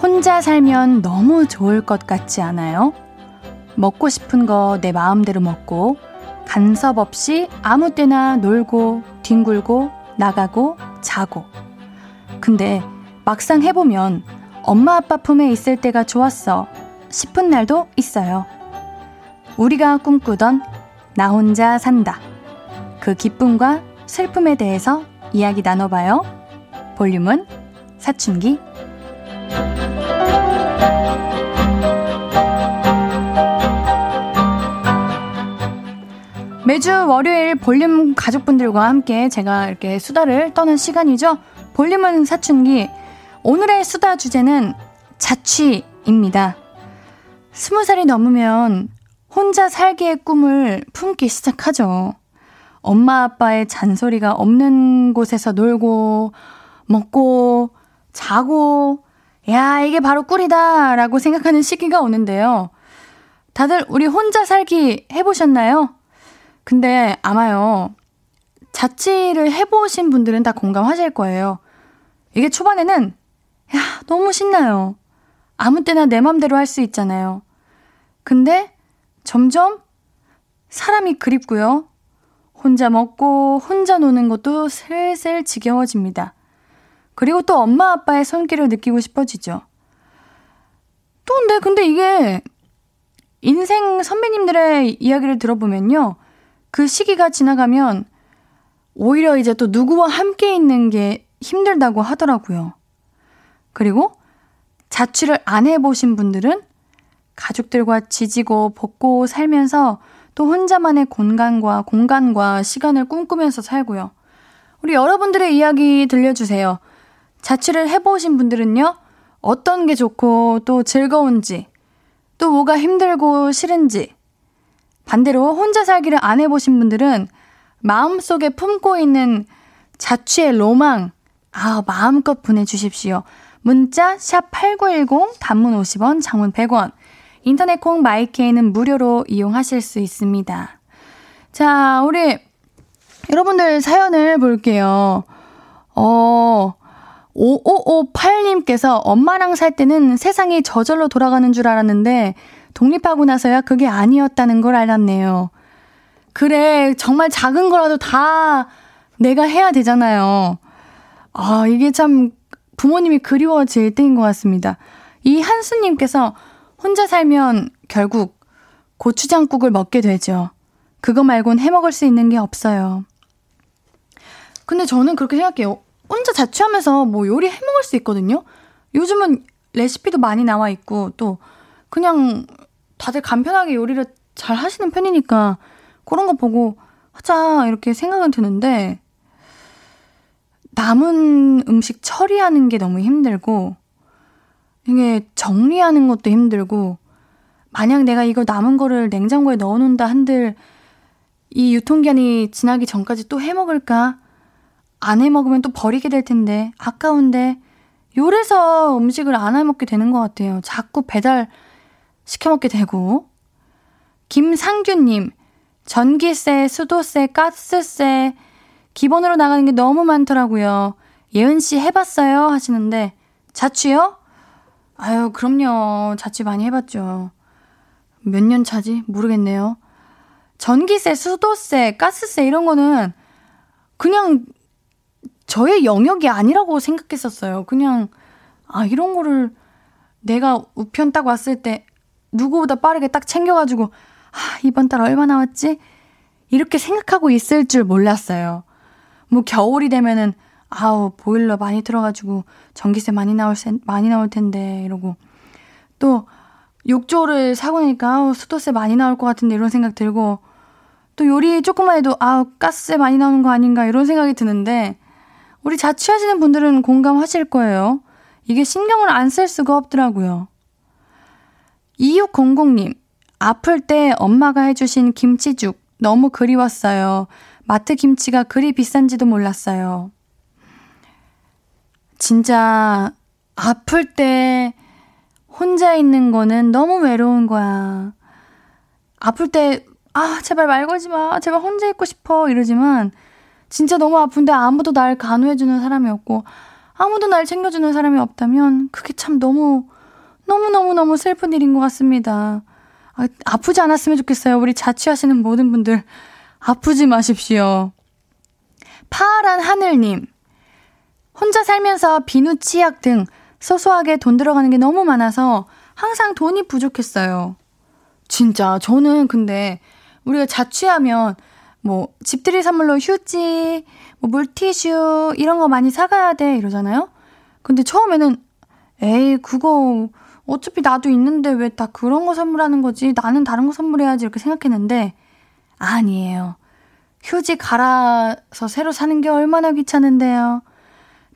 혼자 살면 너무 좋을 것 같지 않아요? 먹고 싶은 거 내 마음대로 먹고, 간섭 없이 아무 때나 놀고, 뒹굴고, 나가고, 자고. 근데 막상 해보면 엄마 아빠 품에 있을 때가 좋았어 싶은 날도 있어요. 우리가 꿈꾸던 나 혼자 산다. 그 기쁨과 슬픔에 대해서 이야기 나눠봐요. 볼륨은 사춘기 매주 월요일 볼륨 가족분들과 함께 제가 이렇게 수다를 떠는 시간이죠. 볼륨은 사춘기. 오늘의 수다 주제는 자취입니다. 스무 살이 넘으면 혼자 살기의 꿈을 품기 시작하죠. 엄마 아빠의 잔소리가 없는 곳에서 놀고, 먹고, 자고, 야, 이게 바로 꿀이다. 라고 생각하는 시기가 오는데요. 다들 우리 혼자 살기 해보셨나요? 근데 아마요, 자취를 해보신 분들은 다 공감하실 거예요. 이게 초반에는, 야, 너무 신나요. 아무 때나 내 맘대로 할 수 있잖아요. 근데 점점 사람이 그립고요. 혼자 먹고 혼자 노는 것도 슬슬 지겨워집니다. 그리고 또 엄마 아빠의 손길을 느끼고 싶어지죠. 또 근데 근데 이게 인생 선배님들의 이야기를 들어보면요. 그 시기가 지나가면 오히려 이제 또 누구와 함께 있는 게 힘들다고 하더라고요. 그리고 자취를 안 해보신 분들은 가족들과 지지고 볶고 살면서 또 혼자만의 공간과 공간과 시간을 꿈꾸면서 살고요. 우리 여러분들의 이야기 들려주세요. 자취를 해보신 분들은요, 어떤 게 좋고 또 즐거운지, 또 뭐가 힘들고 싫은지, 반대로 혼자 살기를 안 해보신 분들은 마음속에 품고 있는 자취의 로망, 아, 마음껏 보내주십시오. 문자, 샵 8910, 단문 50원, 장문 100원, 인터넷 콩 마이케이는 무료로 이용하실 수 있습니다. 자, 우리 여러분들 사연을 볼게요. 어, 5558님께서 엄마랑 살 때는 세상이 저절로 돌아가는 줄 알았는데 독립하고 나서야 그게 아니었다는 걸 알았네요. 그래, 정말 작은 거라도 다 내가 해야 되잖아요. 아, 이게 참 부모님이 그리워질 때인 것 같습니다. 이 한수님께서 혼자 살면 결국 고추장국을 먹게 되죠. 그거 말곤 해 먹을 수 있는 게 없어요. 근데 저는 그렇게 생각해요. 혼자 자취하면서 뭐 요리 해 먹을 수 있거든요. 요즘은 레시피도 많이 나와 있고 또 그냥 다들 간편하게 요리를 잘 하시는 편이니까 그런 거 보고 하자 이렇게 생각은 드는데 남은 음식 처리하는 게 너무 힘들고 이게 정리하는 것도 힘들고 만약 내가 이거 남은 거를 냉장고에 넣어 놓는다 한들 이 유통기한이 지나기 전까지 또 해 먹을까? 안 해 먹으면 또 버리게 될 텐데 아까운데 요래서 음식을 안 해 먹게 되는 것 같아요. 자꾸 배달 시켜먹게 되고 김상규님 전기세, 수도세, 가스세 기본으로 나가는 게 너무 많더라고요. 예은 씨 해봤어요? 하시는데 자취요? 아유 그럼요. 자취 많이 해봤죠. 몇 년 차지? 모르겠네요. 전기세, 수도세, 가스세 이런 거는 그냥 저의 영역이 아니라고 생각했었어요. 그냥 아 이런 거를 내가 우편 딱 왔을 때 누구보다 빠르게 딱 챙겨가지고 아 이번 달 얼마 나왔지? 이렇게 생각하고 있을 줄 몰랐어요. 뭐 겨울이 되면은 아우 보일러 많이 들어가지고 전기세 많이 나올 세, 많이 나올 텐데 이러고 또 욕조를 사고 나니까 아우 수도세 많이 나올 것 같은데 이런 생각 들고 또 요리 조금만 해도 아우 가스세 많이 나오는 거 아닌가 이런 생각이 드는데 우리 자취하시는 분들은 공감하실 거예요. 이게 신경을 안 쓸 수가 없더라고요. 2600님, 아플 때 엄마가 해주신 김치죽 너무 그리웠어요. 마트 김치가 그리 비싼지도 몰랐어요. 진짜 아플 때 혼자 있는 거는 너무 외로운 거야. 아플 때, 아, 제발 말 걸지 마. 제발 혼자 있고 싶어. 이러지만, 진짜 너무 아픈데 아무도 날 간호해주는 사람이 없고, 아무도 날 챙겨주는 사람이 없다면, 그게 참 너무, 너무너무너무 슬픈 일인 것 같습니다. 아, 아프지 않았으면 좋겠어요. 우리 자취하시는 모든 분들. 아프지 마십시오. 파란 하늘님. 혼자 살면서 비누, 치약 등 소소하게 돈 들어가는 게 너무 많아서 항상 돈이 부족했어요. 진짜 저는 근데 우리가 자취하면 뭐 집들이 선물로 휴지, 뭐 물티슈 이런 거 많이 사가야 돼 이러잖아요. 근데 처음에는 에이 그거 어차피 나도 있는데 왜 다 그런 거 선물하는 거지? 나는 다른 거 선물해야지 이렇게 생각했는데 아니에요. 휴지 갈아서 새로 사는 게 얼마나 귀찮은데요.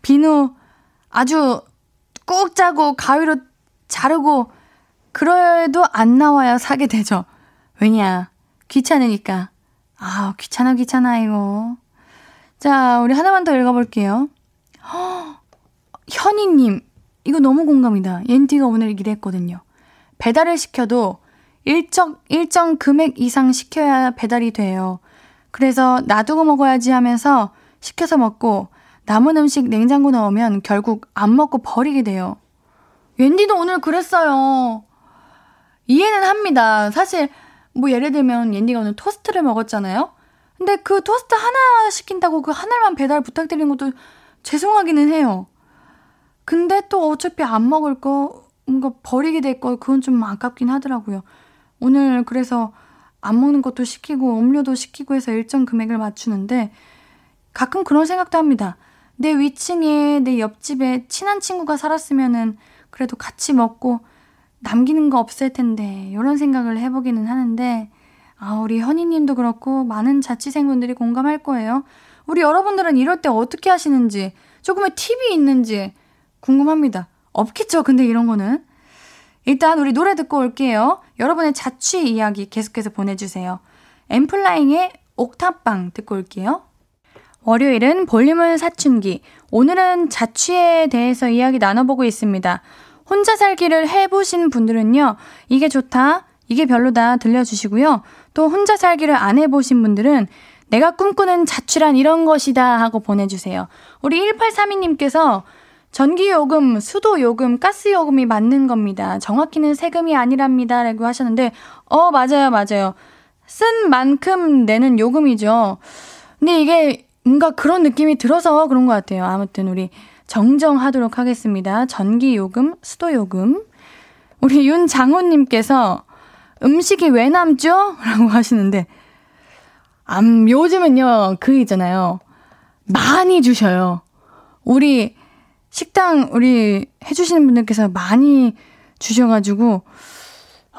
비누 아주 꾹 짜고 가위로 자르고 그래도 안 나와야 사게 되죠. 왜냐? 귀찮으니까. 아, 귀찮아 귀찮아 이거. 자, 우리 하나만 더 읽어 볼게요. 현이 님, 이거 너무 공감이다. 옌티가 오늘 이랬거든요. 배달을 시켜도 일정, 일정 금액 이상 시켜야 배달이 돼요. 그래서 놔두고 먹어야지 하면서 시켜서 먹고 남은 음식 냉장고 넣으면 결국 안 먹고 버리게 돼요. 웬디도 오늘 그랬어요. 이해는 합니다. 사실 뭐 예를 들면 옌디가 오늘 토스트를 먹었잖아요. 근데 그 토스트 하나 시킨다고 그 하나만 배달 부탁드리는 것도 죄송하기는 해요. 근데 또 어차피 안 먹을 거 뭔가 버리게 될 거 그건 좀 아깝긴 하더라고요. 오늘 그래서 안 먹는 것도 시키고 음료도 시키고 해서 일정 금액을 맞추는데 가끔 그런 생각도 합니다. 내 위층에 내 옆집에 친한 친구가 살았으면은 그래도 같이 먹고 남기는 거 없을 텐데 이런 생각을 해보기는 하는데 아 우리 현이님도 그렇고 많은 자취생분들이 공감할 거예요. 우리 여러분들은 이럴 때 어떻게 하시는지 조금의 팁이 있는지 궁금합니다. 없겠죠, 근데 이런 거는. 일단 우리 노래 듣고 올게요. 여러분의 자취 이야기 계속해서 보내주세요. 엠플라잉의 옥탑방 듣고 올게요. 월요일은 볼륨을 사춘기. 오늘은 자취에 대해서 이야기 나눠보고 있습니다. 혼자 살기를 해보신 분들은요, 이게 좋다, 이게 별로다 들려주시고요. 또 혼자 살기를 안 해보신 분들은 내가 꿈꾸는 자취란 이런 것이다 하고 보내주세요. 우리 1832님께서 전기요금, 수도요금, 가스요금이 맞는 겁니다. 정확히는 세금이 아니랍니다. 라고 하셨는데, 어, 맞아요, 맞아요. 쓴 만큼 내는 요금이죠. 근데 이게 뭔가 그런 느낌이 들어서 그런 것 같아요. 아무튼 우리 정정하도록 하겠습니다. 전기요금, 수도요금. 우리 윤장호님께서 음식이 왜 남죠? 라고 하시는데, 음, 요즘은요, 그 있잖아요. 많이 주셔요. 우리 식당, 우리 해주시는 분들께서 많이 주셔가지고,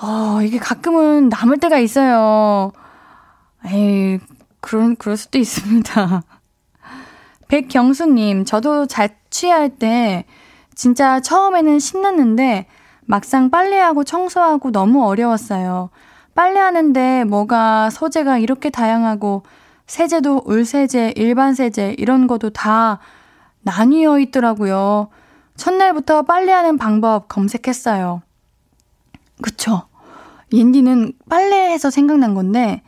어, 이게 가끔은 남을 때가 있어요. 에이, 그런, 그럴 수도 있습니다. 백경수님, 저도 자취할 때 진짜 처음에는 신났는데 막상 빨래하고 청소하고 너무 어려웠어요. 빨래하는데 뭐가 소재가 이렇게 다양하고 세제도 울세제, 일반 세제 이런 것도 다 나뉘어 있더라고요. 첫날부터 빨래하는 방법 검색했어요. 그쵸? 옌디는 빨래해서 생각난 건데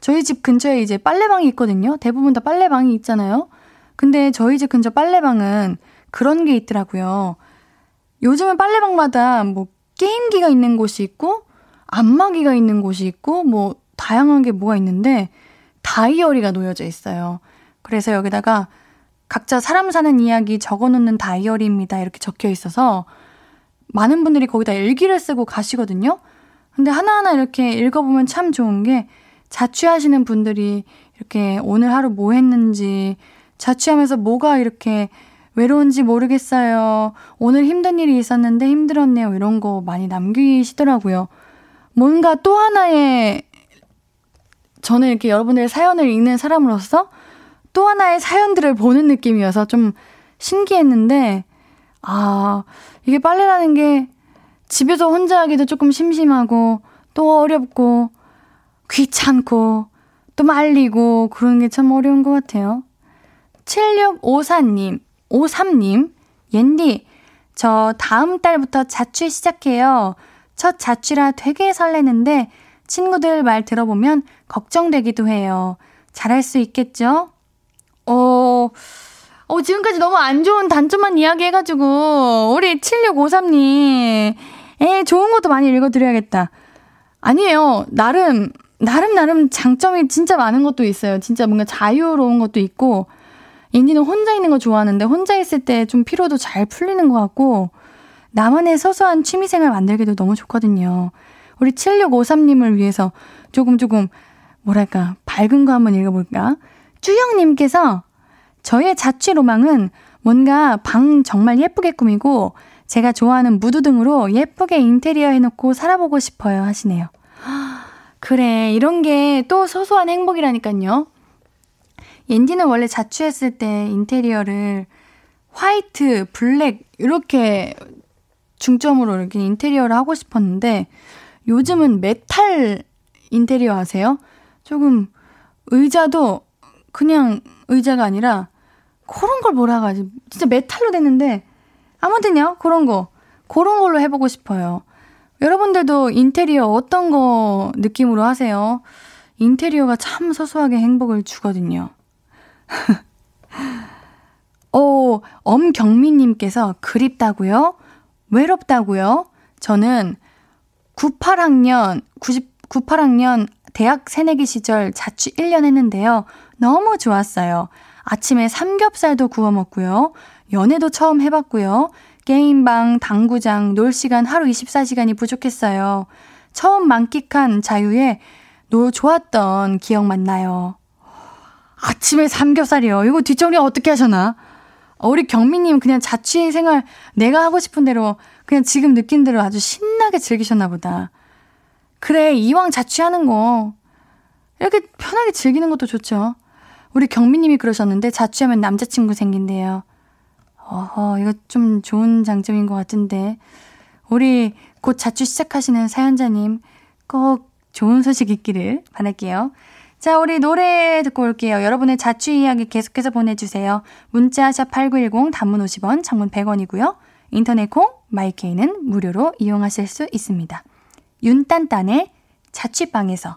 저희 집 근처에 이제 빨래방이 있거든요. 대부분 다 빨래방이 있잖아요. 근데 저희 집 근처 빨래방은 그런 게 있더라고요. 요즘은 빨래방마다 뭐 게임기가 있는 곳이 있고 안마기가 있는 곳이 있고 뭐 다양한 게 뭐가 있는데 다이어리가 놓여져 있어요. 그래서 여기다가 각자 사람 사는 이야기 적어 놓는 다이어리입니다. 이렇게 적혀 있어서 많은 분들이 거기다 일기를 쓰고 가시거든요. 근데 하나하나 이렇게 읽어보면 참 좋은 게 자취하시는 분들이 이렇게 오늘 하루 뭐 했는지 자취하면서 뭐가 이렇게 외로운지 모르겠어요. 오늘 힘든 일이 있었는데 힘들었네요. 이런 거 많이 남기시더라고요. 뭔가 또 하나의 저는 이렇게 여러분들의 사연을 읽는 사람으로서 또 하나의 사연들을 보는 느낌이어서 좀 신기했는데, 아, 이게 빨래라는 게 집에서 혼자 하기도 조금 심심하고, 또 어렵고, 귀찮고, 또 말리고, 그런 게 참 어려운 것 같아요. 7654님, 53님, 옌디, 저 다음 달부터 자취 시작해요. 첫 자취라 되게 설레는데 친구들 말 들어보면 걱정되기도 해요. 잘할 수 있겠죠? 어, 어, 지금까지 너무 안 좋은 단점만 이야기해가지고, 우리 7653님, 에, 좋은 것도 많이 읽어드려야겠다. 아니에요. 나름, 나름, 나름 장점이 진짜 많은 것도 있어요. 진짜 뭔가 자유로운 것도 있고, 인디는 혼자 있는 거 좋아하는데 혼자 있을 때 좀 피로도 잘 풀리는 것 같고 나만의 소소한 취미생활 만들기도 너무 좋거든요. 우리 7653님을 위해서 조금 조금 뭐랄까 밝은 거 한번 읽어볼까? 주영님께서 저의 자취 로망은 뭔가 방 정말 예쁘게 꾸미고 제가 좋아하는 무드 등으로 예쁘게 인테리어 해놓고 살아보고 싶어요 하시네요. 그래 이런 게 또 소소한 행복이라니까요. 옌디는 원래 자취했을 때 인테리어를 화이트, 블랙 이렇게 중점으로 이렇게 인테리어를 하고 싶었는데 요즘은 메탈 인테리어 아세요? 조금 의자도 그냥 의자가 아니라 그런 걸 뭐라 하지? 진짜 메탈로 됐는데 아무튼요 그런 거 그런 걸로 해보고 싶어요. 여러분들도 인테리어 어떤 거 느낌으로 하세요? 인테리어가 참 소소하게 행복을 주거든요. 오, 어, 엄경민님께서 그립다고요? 외롭다고요? 저는 98학년, 90, 98학년 대학 새내기 시절 자취 1년 했는데요. 너무 좋았어요. 아침에 삼겹살도 구워 먹고요. 연애도 처음 해봤고요. 게임방, 당구장, 놀 시간 하루 24시간이 부족했어요. 처음 만끽한 자유에 노 좋았던 기억만 나요. 아침에 삼겹살이요. 이거 뒷정리 어떻게 하셨나? 어, 우리 경미님 그냥 자취 생활 내가 하고 싶은 대로 그냥 지금 느낀 대로 아주 신나게 즐기셨나 보다. 그래, 이왕 자취하는 거 이렇게 편하게 즐기는 것도 좋죠. 우리 경미님이 그러셨는데 자취하면 남자친구 생긴대요. 어허, 이거 좀 좋은 장점인 것 같은데. 우리 곧 자취 시작하시는 사연자님 꼭 좋은 소식 있기를 바랄게요. 자, 우리 노래 듣고 올게요. 여러분의 자취 이야기 계속해서 보내주세요. 문자 샵 8910 단문 50원, 장문 100원이고요. 인터넷 콩, 마이케이는 무료로 이용하실 수 있습니다. 윤딴딴의 자취방에서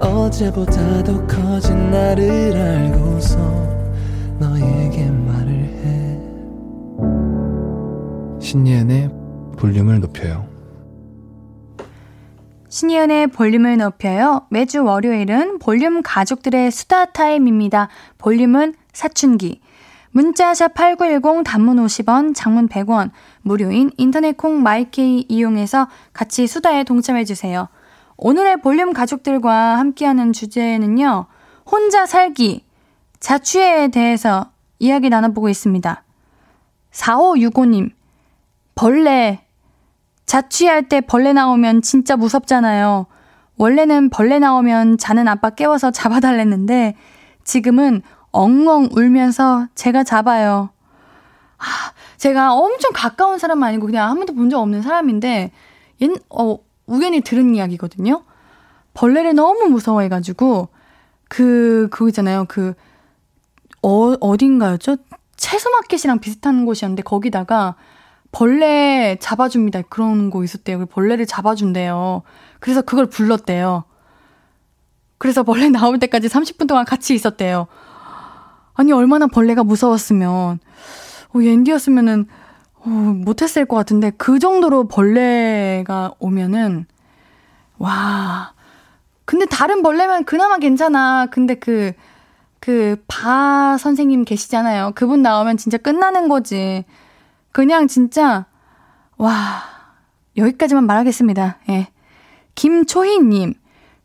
어제보다 더 커진 나를 알고서 너에게 말을 해 신예은의 볼륨을 높여요 신예은의 볼륨을 높여요. 매주 월요일은 볼륨 가족들의 수다 타임입니다. 볼륨은 사춘기. 문자샵 8910 단문 50원, 장문 100원, 무료인 인터넷 콩 마이케이 이용해서 같이 수다에 동참해주세요. 오늘의 볼륨 가족들과 함께하는 주제는요, 혼자 살기, 자취에 대해서 이야기 나눠보고 있습니다. 4565님, 벌레, 자취할 때 벌레 나오면 진짜 무섭잖아요. 원래는 벌레 나오면 자는 아빠 깨워서 잡아달랬는데 지금은 엉엉 울면서 제가 잡아요. 아, 제가 엄청 가까운 사람 아니고 그냥 한 번도 본 적 없는 사람인데 옛, 어, 우연히 들은 이야기거든요. 벌레를 너무 무서워해가지고 그 그거 있잖아요. 그 어, 어딘가였죠? 채소마켓이랑 비슷한 곳이었는데 거기다가 벌레 잡아줍니다. 그런 거 있었대요. 벌레를 잡아준대요. 그래서 그걸 불렀대요. 그래서 벌레 나올 때까지 30분 동안 같이 있었대요. 아니, 얼마나 벌레가 무서웠으면. 어, 옌디였으면은, 어, 못했을 것 같은데, 그 정도로 벌레가 오면은, 와. 근데 다른 벌레면 그나마 괜찮아. 근데 그, 그, 바 선생님 계시잖아요. 그분 나오면 진짜 끝나는 거지. 그냥 진짜, 와, 여기까지만 말하겠습니다. 예. 김초희 님,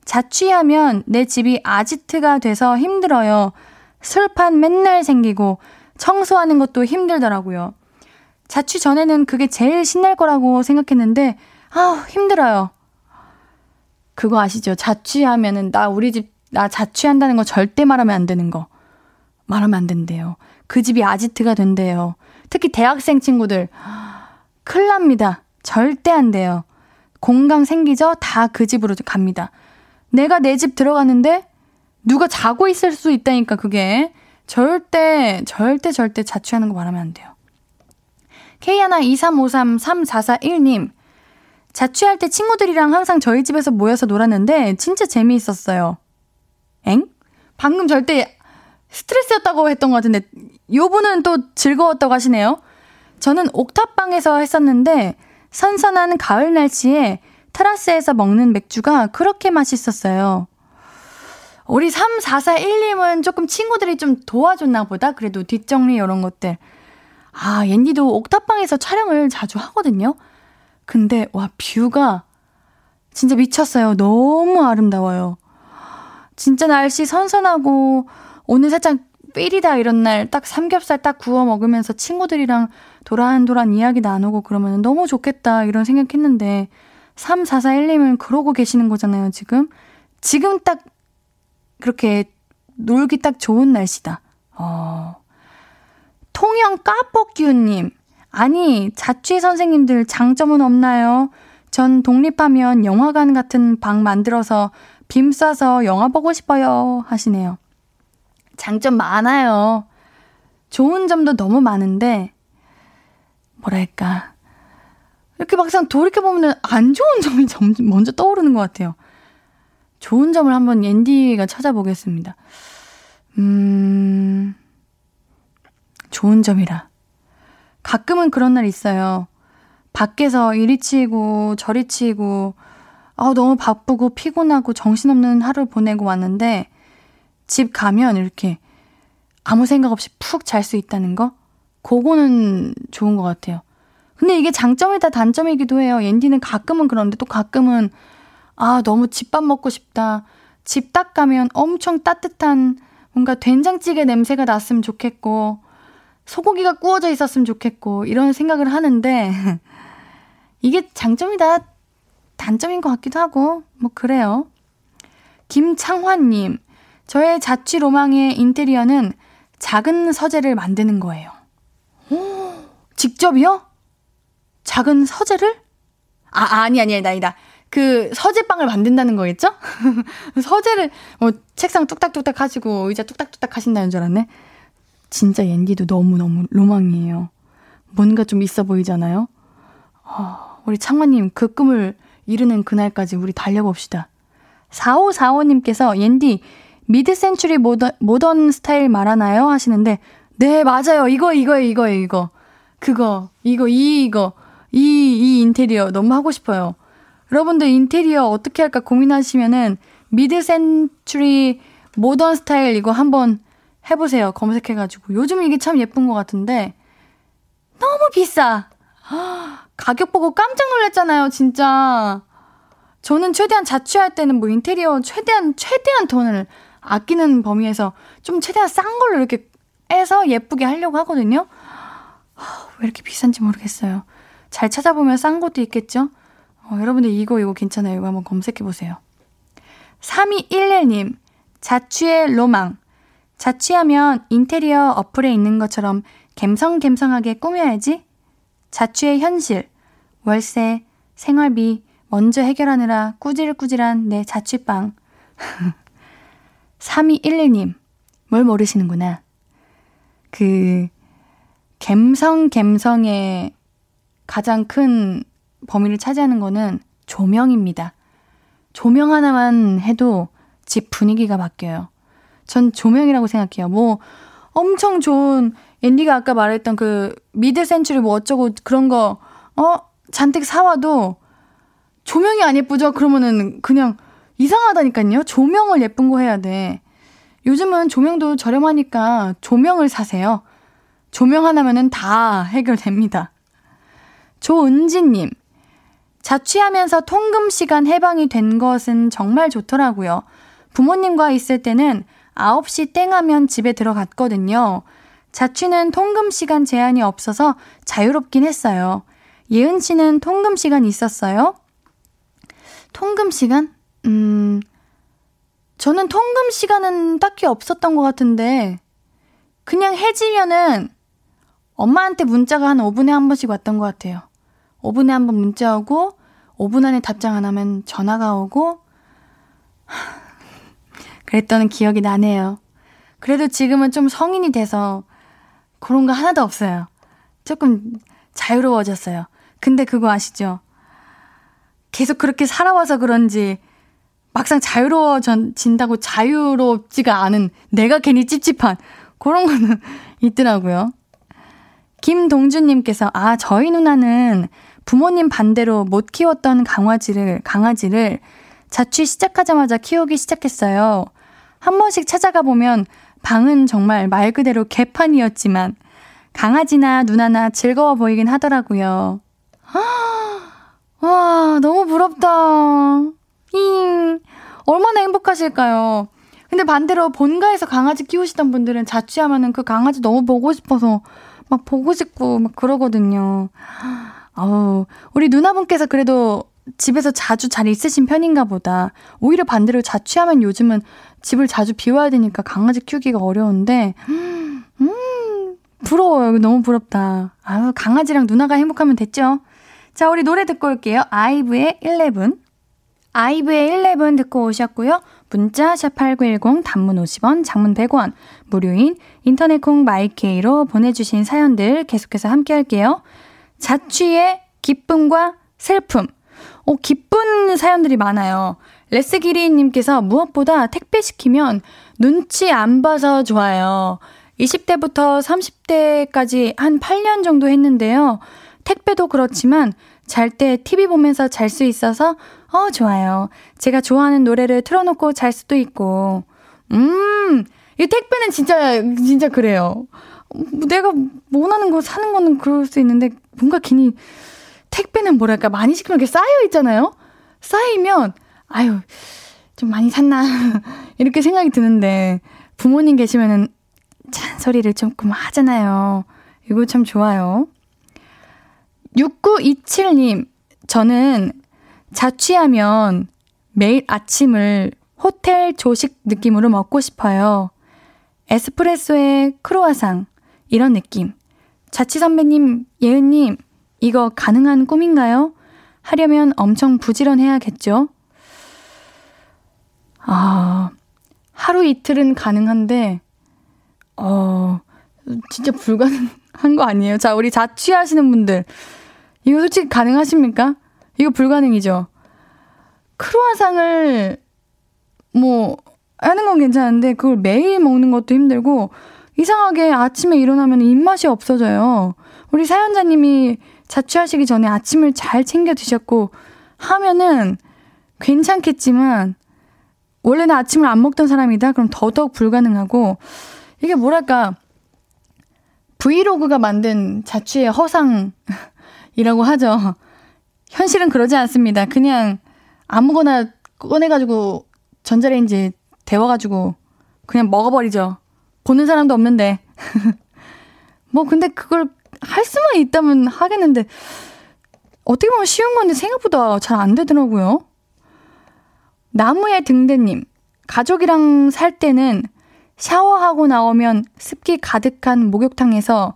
자취하면 내 집이 아지트가 돼서 힘들어요. 술판 맨날 생기고 청소하는 것도 힘들더라고요. 자취 전에는 그게 제일 신날 거라고 생각했는데, 아우, 힘들어요. 그거 아시죠? 자취하면은, 나 우리 집, 나 자취한다는 거 절대 말하면 안 되는 거. 말하면 안 된대요. 그 집이 아지트가 된대요. 특히 대학생 친구들. 큰일 납니다. 절대 안 돼요. 공강 생기죠? 다 그 집으로 갑니다. 내가 내 집 들어가는데 누가 자고 있을 수 있다니까 그게. 절대, 절대, 절대 자취하는 거 말하면 안 돼요. K123533441님. 자취할 때 친구들이랑 항상 저희 집에서 모여서 놀았는데 진짜 재미있었어요. 엥? 방금 절대 스트레스였다고 했던 것 같은데 요 분은 또 즐거웠다고 하시네요. 저는 옥탑방에서 했었는데 선선한 가을 날씨에 테라스에서 먹는 맥주가 그렇게 맛있었어요. 우리 3441님은 조금 친구들이 좀 도와줬나 보다. 그래도 뒷정리 이런 것들. 아, 옌디도 옥탑방에서 촬영을 자주 하거든요. 근데 와 뷰가 진짜 미쳤어요. 너무 아름다워요. 진짜 날씨 선선하고 오늘 살짝 삘이다 이런 날 딱 삼겹살 딱 구워 먹으면서 친구들이랑 도란도란 이야기 나누고 그러면 너무 좋겠다 이런 생각했는데 3441님은 그러고 계시는 거잖아요, 지금. 지금 딱 그렇게 놀기 딱 좋은 날씨다. 어. 통영 까뻑규님. 아니, 자취 선생님들 장점은 없나요? 전 독립하면 영화관 같은 방 만들어서 빔 쏴서 영화 보고 싶어요. 하시네요. 장점 많아요. 좋은 점도 너무 많은데, 뭐랄까. 이렇게 막상 돌이켜보면 안 좋은 점이 먼저 떠오르는 것 같아요. 좋은 점을 한번 옌디가 찾아보겠습니다. 음, 좋은 점이라. 가끔은 그런 날 있어요. 밖에서 이리 치고 저리 치고, 아, 너무 바쁘고 피곤하고 정신없는 하루 보내고 왔는데, 집 가면 이렇게 아무 생각 없이 푹 잘 수 있다는 거? 그거는 좋은 것 같아요. 근데 이게 장점이다 단점이기도 해요. 옌디는 가끔은 그런데 또 가끔은 아, 너무 집밥 먹고 싶다. 집 딱 가면 엄청 따뜻한 뭔가 된장찌개 냄새가 났으면 좋겠고 소고기가 구워져 있었으면 좋겠고 이런 생각을 하는데 이게 장점이다 단점인 것 같기도 하고 뭐 그래요. 김창환님 저의 자취 로망의 인테리어는 작은 서재를 만드는 거예요. 오, 직접이요? 작은 서재를? 아, 아니, 아니, 아니다, 아니다. 그 서재방을 만든다는 거겠죠? 서재를, 뭐, 책상 뚝딱뚝딱 하시고, 의자 뚝딱뚝딱 하신다는 줄 알았네. 진짜 옌디도 너무너무 로망이에요. 뭔가 좀 있어 보이잖아요? 어, 우리 창화님, 그 꿈을 이루는 그날까지 우리 달려봅시다. 4545님께서 옌디, mid-century modern, 모던 스타일 말하나요? 하시는데, 네, 맞아요. 이거, 이거, 이거예요, 이거. 그거, 이거, 이, 이거. 이, 이 인테리어 너무 하고 싶어요. 여러분들 인테리어 어떻게 할까 고민하시면은, mid-century modern 스타일 이거 한번 해보세요. 검색해가지고. 요즘 이게 참 예쁜 것 같은데, 너무 비싸. 가격 보고 깜짝 놀랐잖아요, 진짜. 저는 최대한 자취할 때는 뭐 인테리어 최대한, 최대한 돈을 아끼는 범위에서 좀 최대한 싼 걸로 이렇게 해서 예쁘게 하려고 하거든요. 왜 이렇게 비싼지 모르겠어요. 잘 찾아보면 싼 것도 있겠죠? 어, 여러분들 이거 이거 괜찮아요. 이거 한번 검색해보세요. 3211님, 자취의 로망. 자취하면 인테리어 어플에 있는 것처럼 갬성갬성하게 꾸며야지. 자취의 현실. 월세, 생활비, 먼저 해결하느라 꾸질꾸질한 내 자취방. 3211님, 뭘 모르시는구나. 그, 갬성, 갬성의 가장 큰 범위를 차지하는 거는 조명입니다. 조명 하나만 해도 집 분위기가 바뀌어요. 전 조명이라고 생각해요. 뭐, 엄청 좋은, 앤디가 아까 말했던 그, 미드 센츄리 뭐 어쩌고 그런 거, 어? 잔뜩 사와도 조명이 안 예쁘죠? 그러면은 그냥 이상하다니까요. 조명을 예쁜 거 해야 돼. 요즘은 조명도 저렴하니까 조명을 사세요. 조명 하나면은 다 해결됩니다. 조은지님, 자취하면서 통금 시간 해방이 된 것은 정말 좋더라고요. 부모님과 있을 때는 9시 땡 하면 집에 들어갔거든요. 자취는 통금 시간 제한이 없어서 자유롭긴 했어요. 예은 씨는 통금 시간 있었어요? 통금 시간? 음, 저는 통금 시간은 딱히 없었던 것 같은데, 그냥 해지면은 엄마한테 문자가 한 5분에 한 번씩 왔던 것 같아요. 5분에 한 번 문자 오고, 5분 안에 답장 안 하면 전화가 오고, 그랬던 기억이 나네요. 그래도 지금은 좀 성인이 돼서 그런 거 하나도 없어요. 조금 자유로워졌어요. 근데 그거 아시죠? 계속 그렇게 살아와서 그런지 막상 자유로워진다고 자유롭지가 않은 내가 괜히 찝찝한 그런 거는 있더라고요. 김동준님께서 아 저희 누나는 부모님 반대로 못 키웠던 강아지를 강아지를 자취 시작하자마자 키우기 시작했어요. 한 번씩 찾아가 보면 방은 정말 말 그대로 개판이었지만 강아지나 누나나 즐거워 보이긴 하더라고요. 와, 너무 부럽다. 잉. 얼마나 행복하실까요? 근데 반대로 본가에서 강아지 키우시던 분들은 자취하면은 그 강아지 너무 보고 싶어서 막 보고 싶고 막 그러거든요. 아우, 우리 누나분께서 그래도 집에서 자주 잘 있으신 편인가 보다. 오히려 반대로 자취하면 요즘은 집을 자주 비워야 되니까 강아지 키우기가 어려운데, 음, 부러워요. 너무 부럽다. 아유, 강아지랑 누나가 행복하면 됐죠? 자, 우리 노래 듣고 올게요. 아이브의 11. 아이브의 11 듣고 오셨고요. 문자 샵8910 단문 50원, 장문 100원, 무료인 인터넷 콩 마이케이로 보내주신 사연들 계속해서 함께 할게요. 자취의 기쁨과 슬픔. 어, 기쁜 사연들이 많아요. 레스 기리님께서 무엇보다 택배 시키면 눈치 안 봐서 좋아요. 20대부터 30대까지 한 8년 정도 했는데요. 택배도 그렇지만 잘 때 TV 보면서 잘 수 있어서 어 좋아요. 제가 좋아하는 노래를 틀어놓고 잘 수도 있고 음. 이 택배는 진짜 진짜 그래요. 내가 원하는 거 사는 거는 그럴 수 있는데 뭔가 괜히 택배는 뭐랄까 많이 시키면 이렇게 쌓여 있잖아요. 쌓이면 아유 좀 많이 샀나 이렇게 생각이 드는데 부모님 계시면은 잔소리를 조금 하잖아요. 이거 참 좋아요. 6927님, 저는 자취하면 매일 아침을 호텔 조식 느낌으로 먹고 싶어요. 에스프레소에 크로아상, 이런 느낌. 자치 선배님, 예은님, 이거 가능한 꿈인가요? 하려면 엄청 부지런해야겠죠? 아, 하루 이틀은 가능한데, 어, 진짜 불가능한 거 아니에요? 자, 우리 자취하시는 분들. 이거 솔직히 가능하십니까? 이거 불가능이죠? 크로아상을, 뭐, 하는 건 괜찮은데, 그걸 매일 먹는 것도 힘들고, 이상하게 아침에 일어나면 입맛이 없어져요. 우리 사연자님이 자취하시기 전에 아침을 잘 챙겨 드셨고, 하면은 괜찮겠지만, 원래는 아침을 안 먹던 사람이다? 그럼 더더욱 불가능하고, 이게 뭐랄까, 브이로그가 만든 자취의 허상이라고 하죠. 현실은 그러지 않습니다. 그냥 아무거나 꺼내가지고 전자레인지 데워가지고 그냥 먹어버리죠. 보는 사람도 없는데. 뭐, 근데 그걸 할 수만 있다면 하겠는데, 어떻게 보면 쉬운 건데 생각보다 잘 안 되더라고요. 나무의 등대님, 가족이랑 살 때는 샤워하고 나오면 습기 가득한 목욕탕에서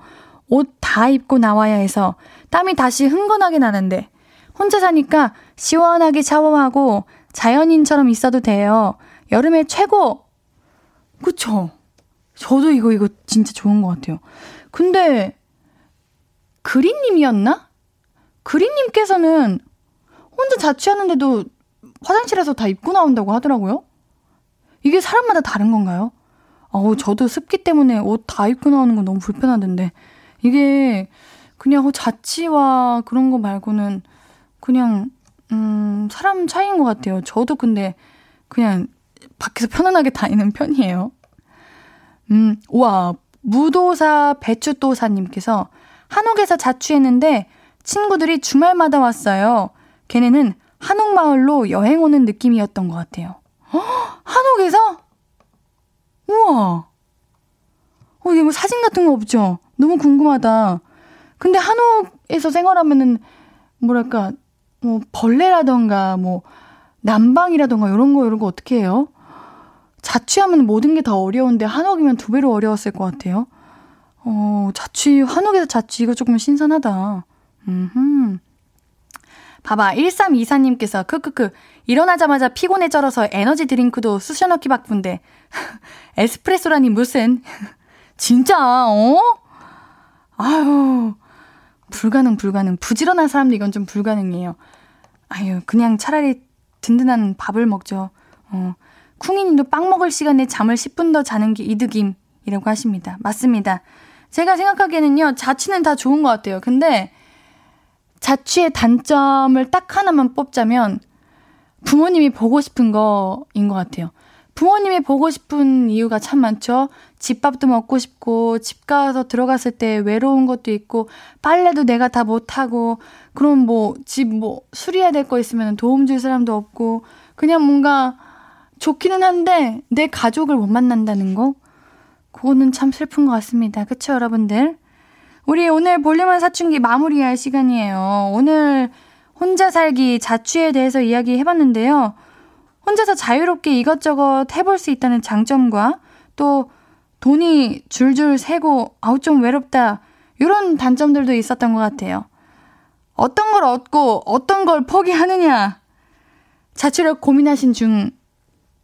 옷 다 입고 나와야 해서 땀이 다시 흥건하게 나는데 혼자 사니까 시원하게 샤워하고 자연인처럼 있어도 돼요. 여름에 최고! 그쵸? 저도 이거, 이거 진짜 좋은 것 같아요. 근데, 그린님이었나? 그린님께서는 혼자 자취하는데도 화장실에서 다 입고 나온다고 하더라고요. 이게 사람마다 다른 건가요? 어우, 저도 습기 때문에 옷 다 입고 나오는 건 너무 불편하던데. 이게 그냥 자취와 그런 거 말고는 그냥, 음, 사람 차이인 것 같아요. 저도 근데 그냥 밖에서 편안하게 다니는 편이에요. 음, 와, 무도사 배추도사님께서 한옥에서 자취했는데 친구들이 주말마다 왔어요. 걔네는 한옥마을로 여행 오는 느낌이었던 것 같아요. 허, 한옥에서? 우와. 어, 이거 뭐 사진 같은 거 없죠? 너무 궁금하다. 근데 한옥에서 생활하면은, 뭐랄까, 뭐, 벌레라던가, 뭐, 난방이라던가, 이런 거, 이런 거 어떻게 해요? 자취하면 모든 게 다 어려운데, 한옥이면 두 배로 어려웠을 것 같아요. 어, 자취, 한옥에서 자취, 이거 조금 신선하다. 음 봐봐, 1324님께서, 크크크, 일어나자마자 피곤해 쩔어서 에너지 드링크도 쑤셔넣기 바쁜데, 에스프레소라니 무슨, 진짜, 어? 아유, 불가능, 불가능. 부지런한 사람도 이건 좀 불가능이에요. 아유, 그냥 차라리 든든한 밥을 먹죠. 어, 쿵이님도 빵 먹을 시간에 잠을 10분 더 자는 게 이득임이라고 하십니다. 맞습니다. 제가 생각하기에는요, 자취는 다 좋은 것 같아요. 근데, 자취의 단점을 딱 하나만 뽑자면 부모님이 보고 싶은 거인 것 같아요. 부모님이 보고 싶은 이유가 참 많죠. 집밥도 먹고 싶고, 집 가서 들어갔을 때 외로운 것도 있고, 빨래도 내가 다 못하고, 그럼 뭐, 집 뭐, 수리해야 될 거 있으면 도움 줄 사람도 없고, 그냥 뭔가 좋기는 한데, 내 가족을 못 만난다는 거? 그거는 참 슬픈 것 같습니다. 그쵸, 여러분들? 우리 오늘 볼륨한 사춘기 마무리할 시간이에요. 오늘 혼자 살기 자취에 대해서 이야기 해봤는데요. 혼자서 자유롭게 이것저것 해볼 수 있다는 장점과 또 돈이 줄줄 새고 아우 좀 외롭다 이런 단점들도 있었던 것 같아요. 어떤 걸 얻고 어떤 걸 포기하느냐 자취를 고민하신 중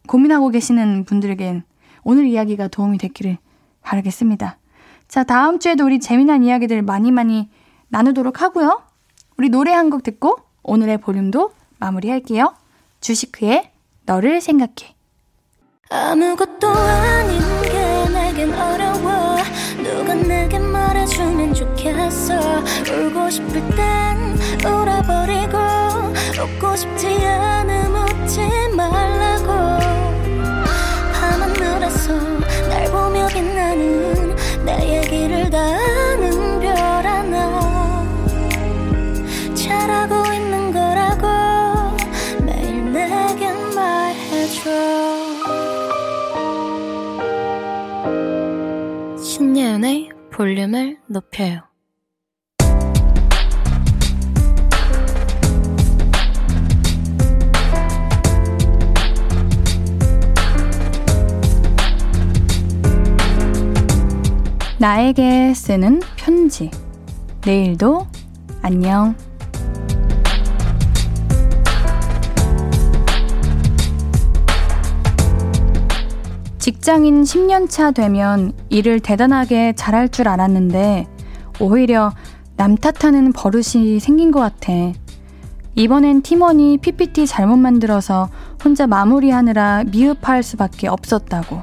고민하고 계시는 분들에겐 오늘 이야기가 도움이 됐기를 바라겠습니다. 자, 다음 주에도 우리 재미난 이야기들 많이 많이 나누도록 하고요. 우리 노래 한 곡 듣고 오늘의 볼륨도 마무리할게요. 주식회의 너를 생각해. 아무것도 아닌 게 내겐 어려워 누가 내게 말해주면 좋겠어 울고 싶을 땐 울어버리고 웃고 싶지 않음 웃지 말라고 밤하늘에서 날 보며 빛나는 내얘 신예은의 볼륨을 높여요 나에게 쓰는 편지. 내일도 안녕. 직장인 10년차 되면 일을 대단하게 잘할 줄 알았는데 오히려 남 탓하는 버릇이 생긴 것 같아. 이번엔 팀원이 PPT 잘못 만들어서 혼자 마무리하느라 미흡할 수밖에 없었다고.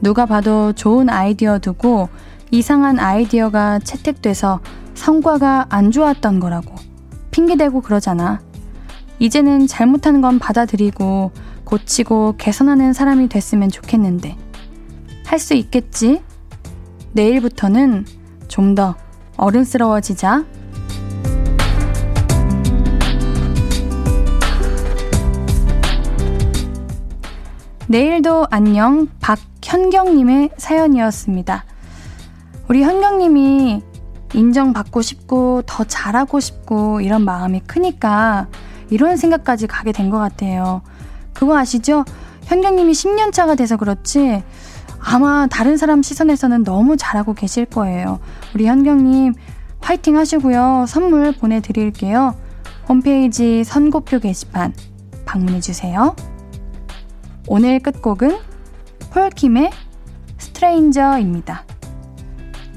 누가 봐도 좋은 아이디어 두고 이상한 아이디어가 채택돼서 성과가 안 좋았던 거라고. 핑계대고 그러잖아. 이제는 잘못하는 건 받아들이고 고치고 개선하는 사람이 됐으면 좋겠는데. 할 수 있겠지? 내일부터는 좀 더 어른스러워지자. 내일도 안녕 박현경님의 사연이었습니다. 우리 현경님이 인정받고 싶고 더 잘하고 싶고 이런 마음이 크니까 이런 생각까지 가게 된 것 같아요. 그거 아시죠? 현경님이 10년 차가 돼서 그렇지 아마 다른 사람 시선에서는 너무 잘하고 계실 거예요. 우리 현경님 화이팅 하시고요. 선물 보내드릴게요. 홈페이지 선고표 게시판 방문해주세요. 오늘 끝곡은 폴킴의 스트레인저입니다.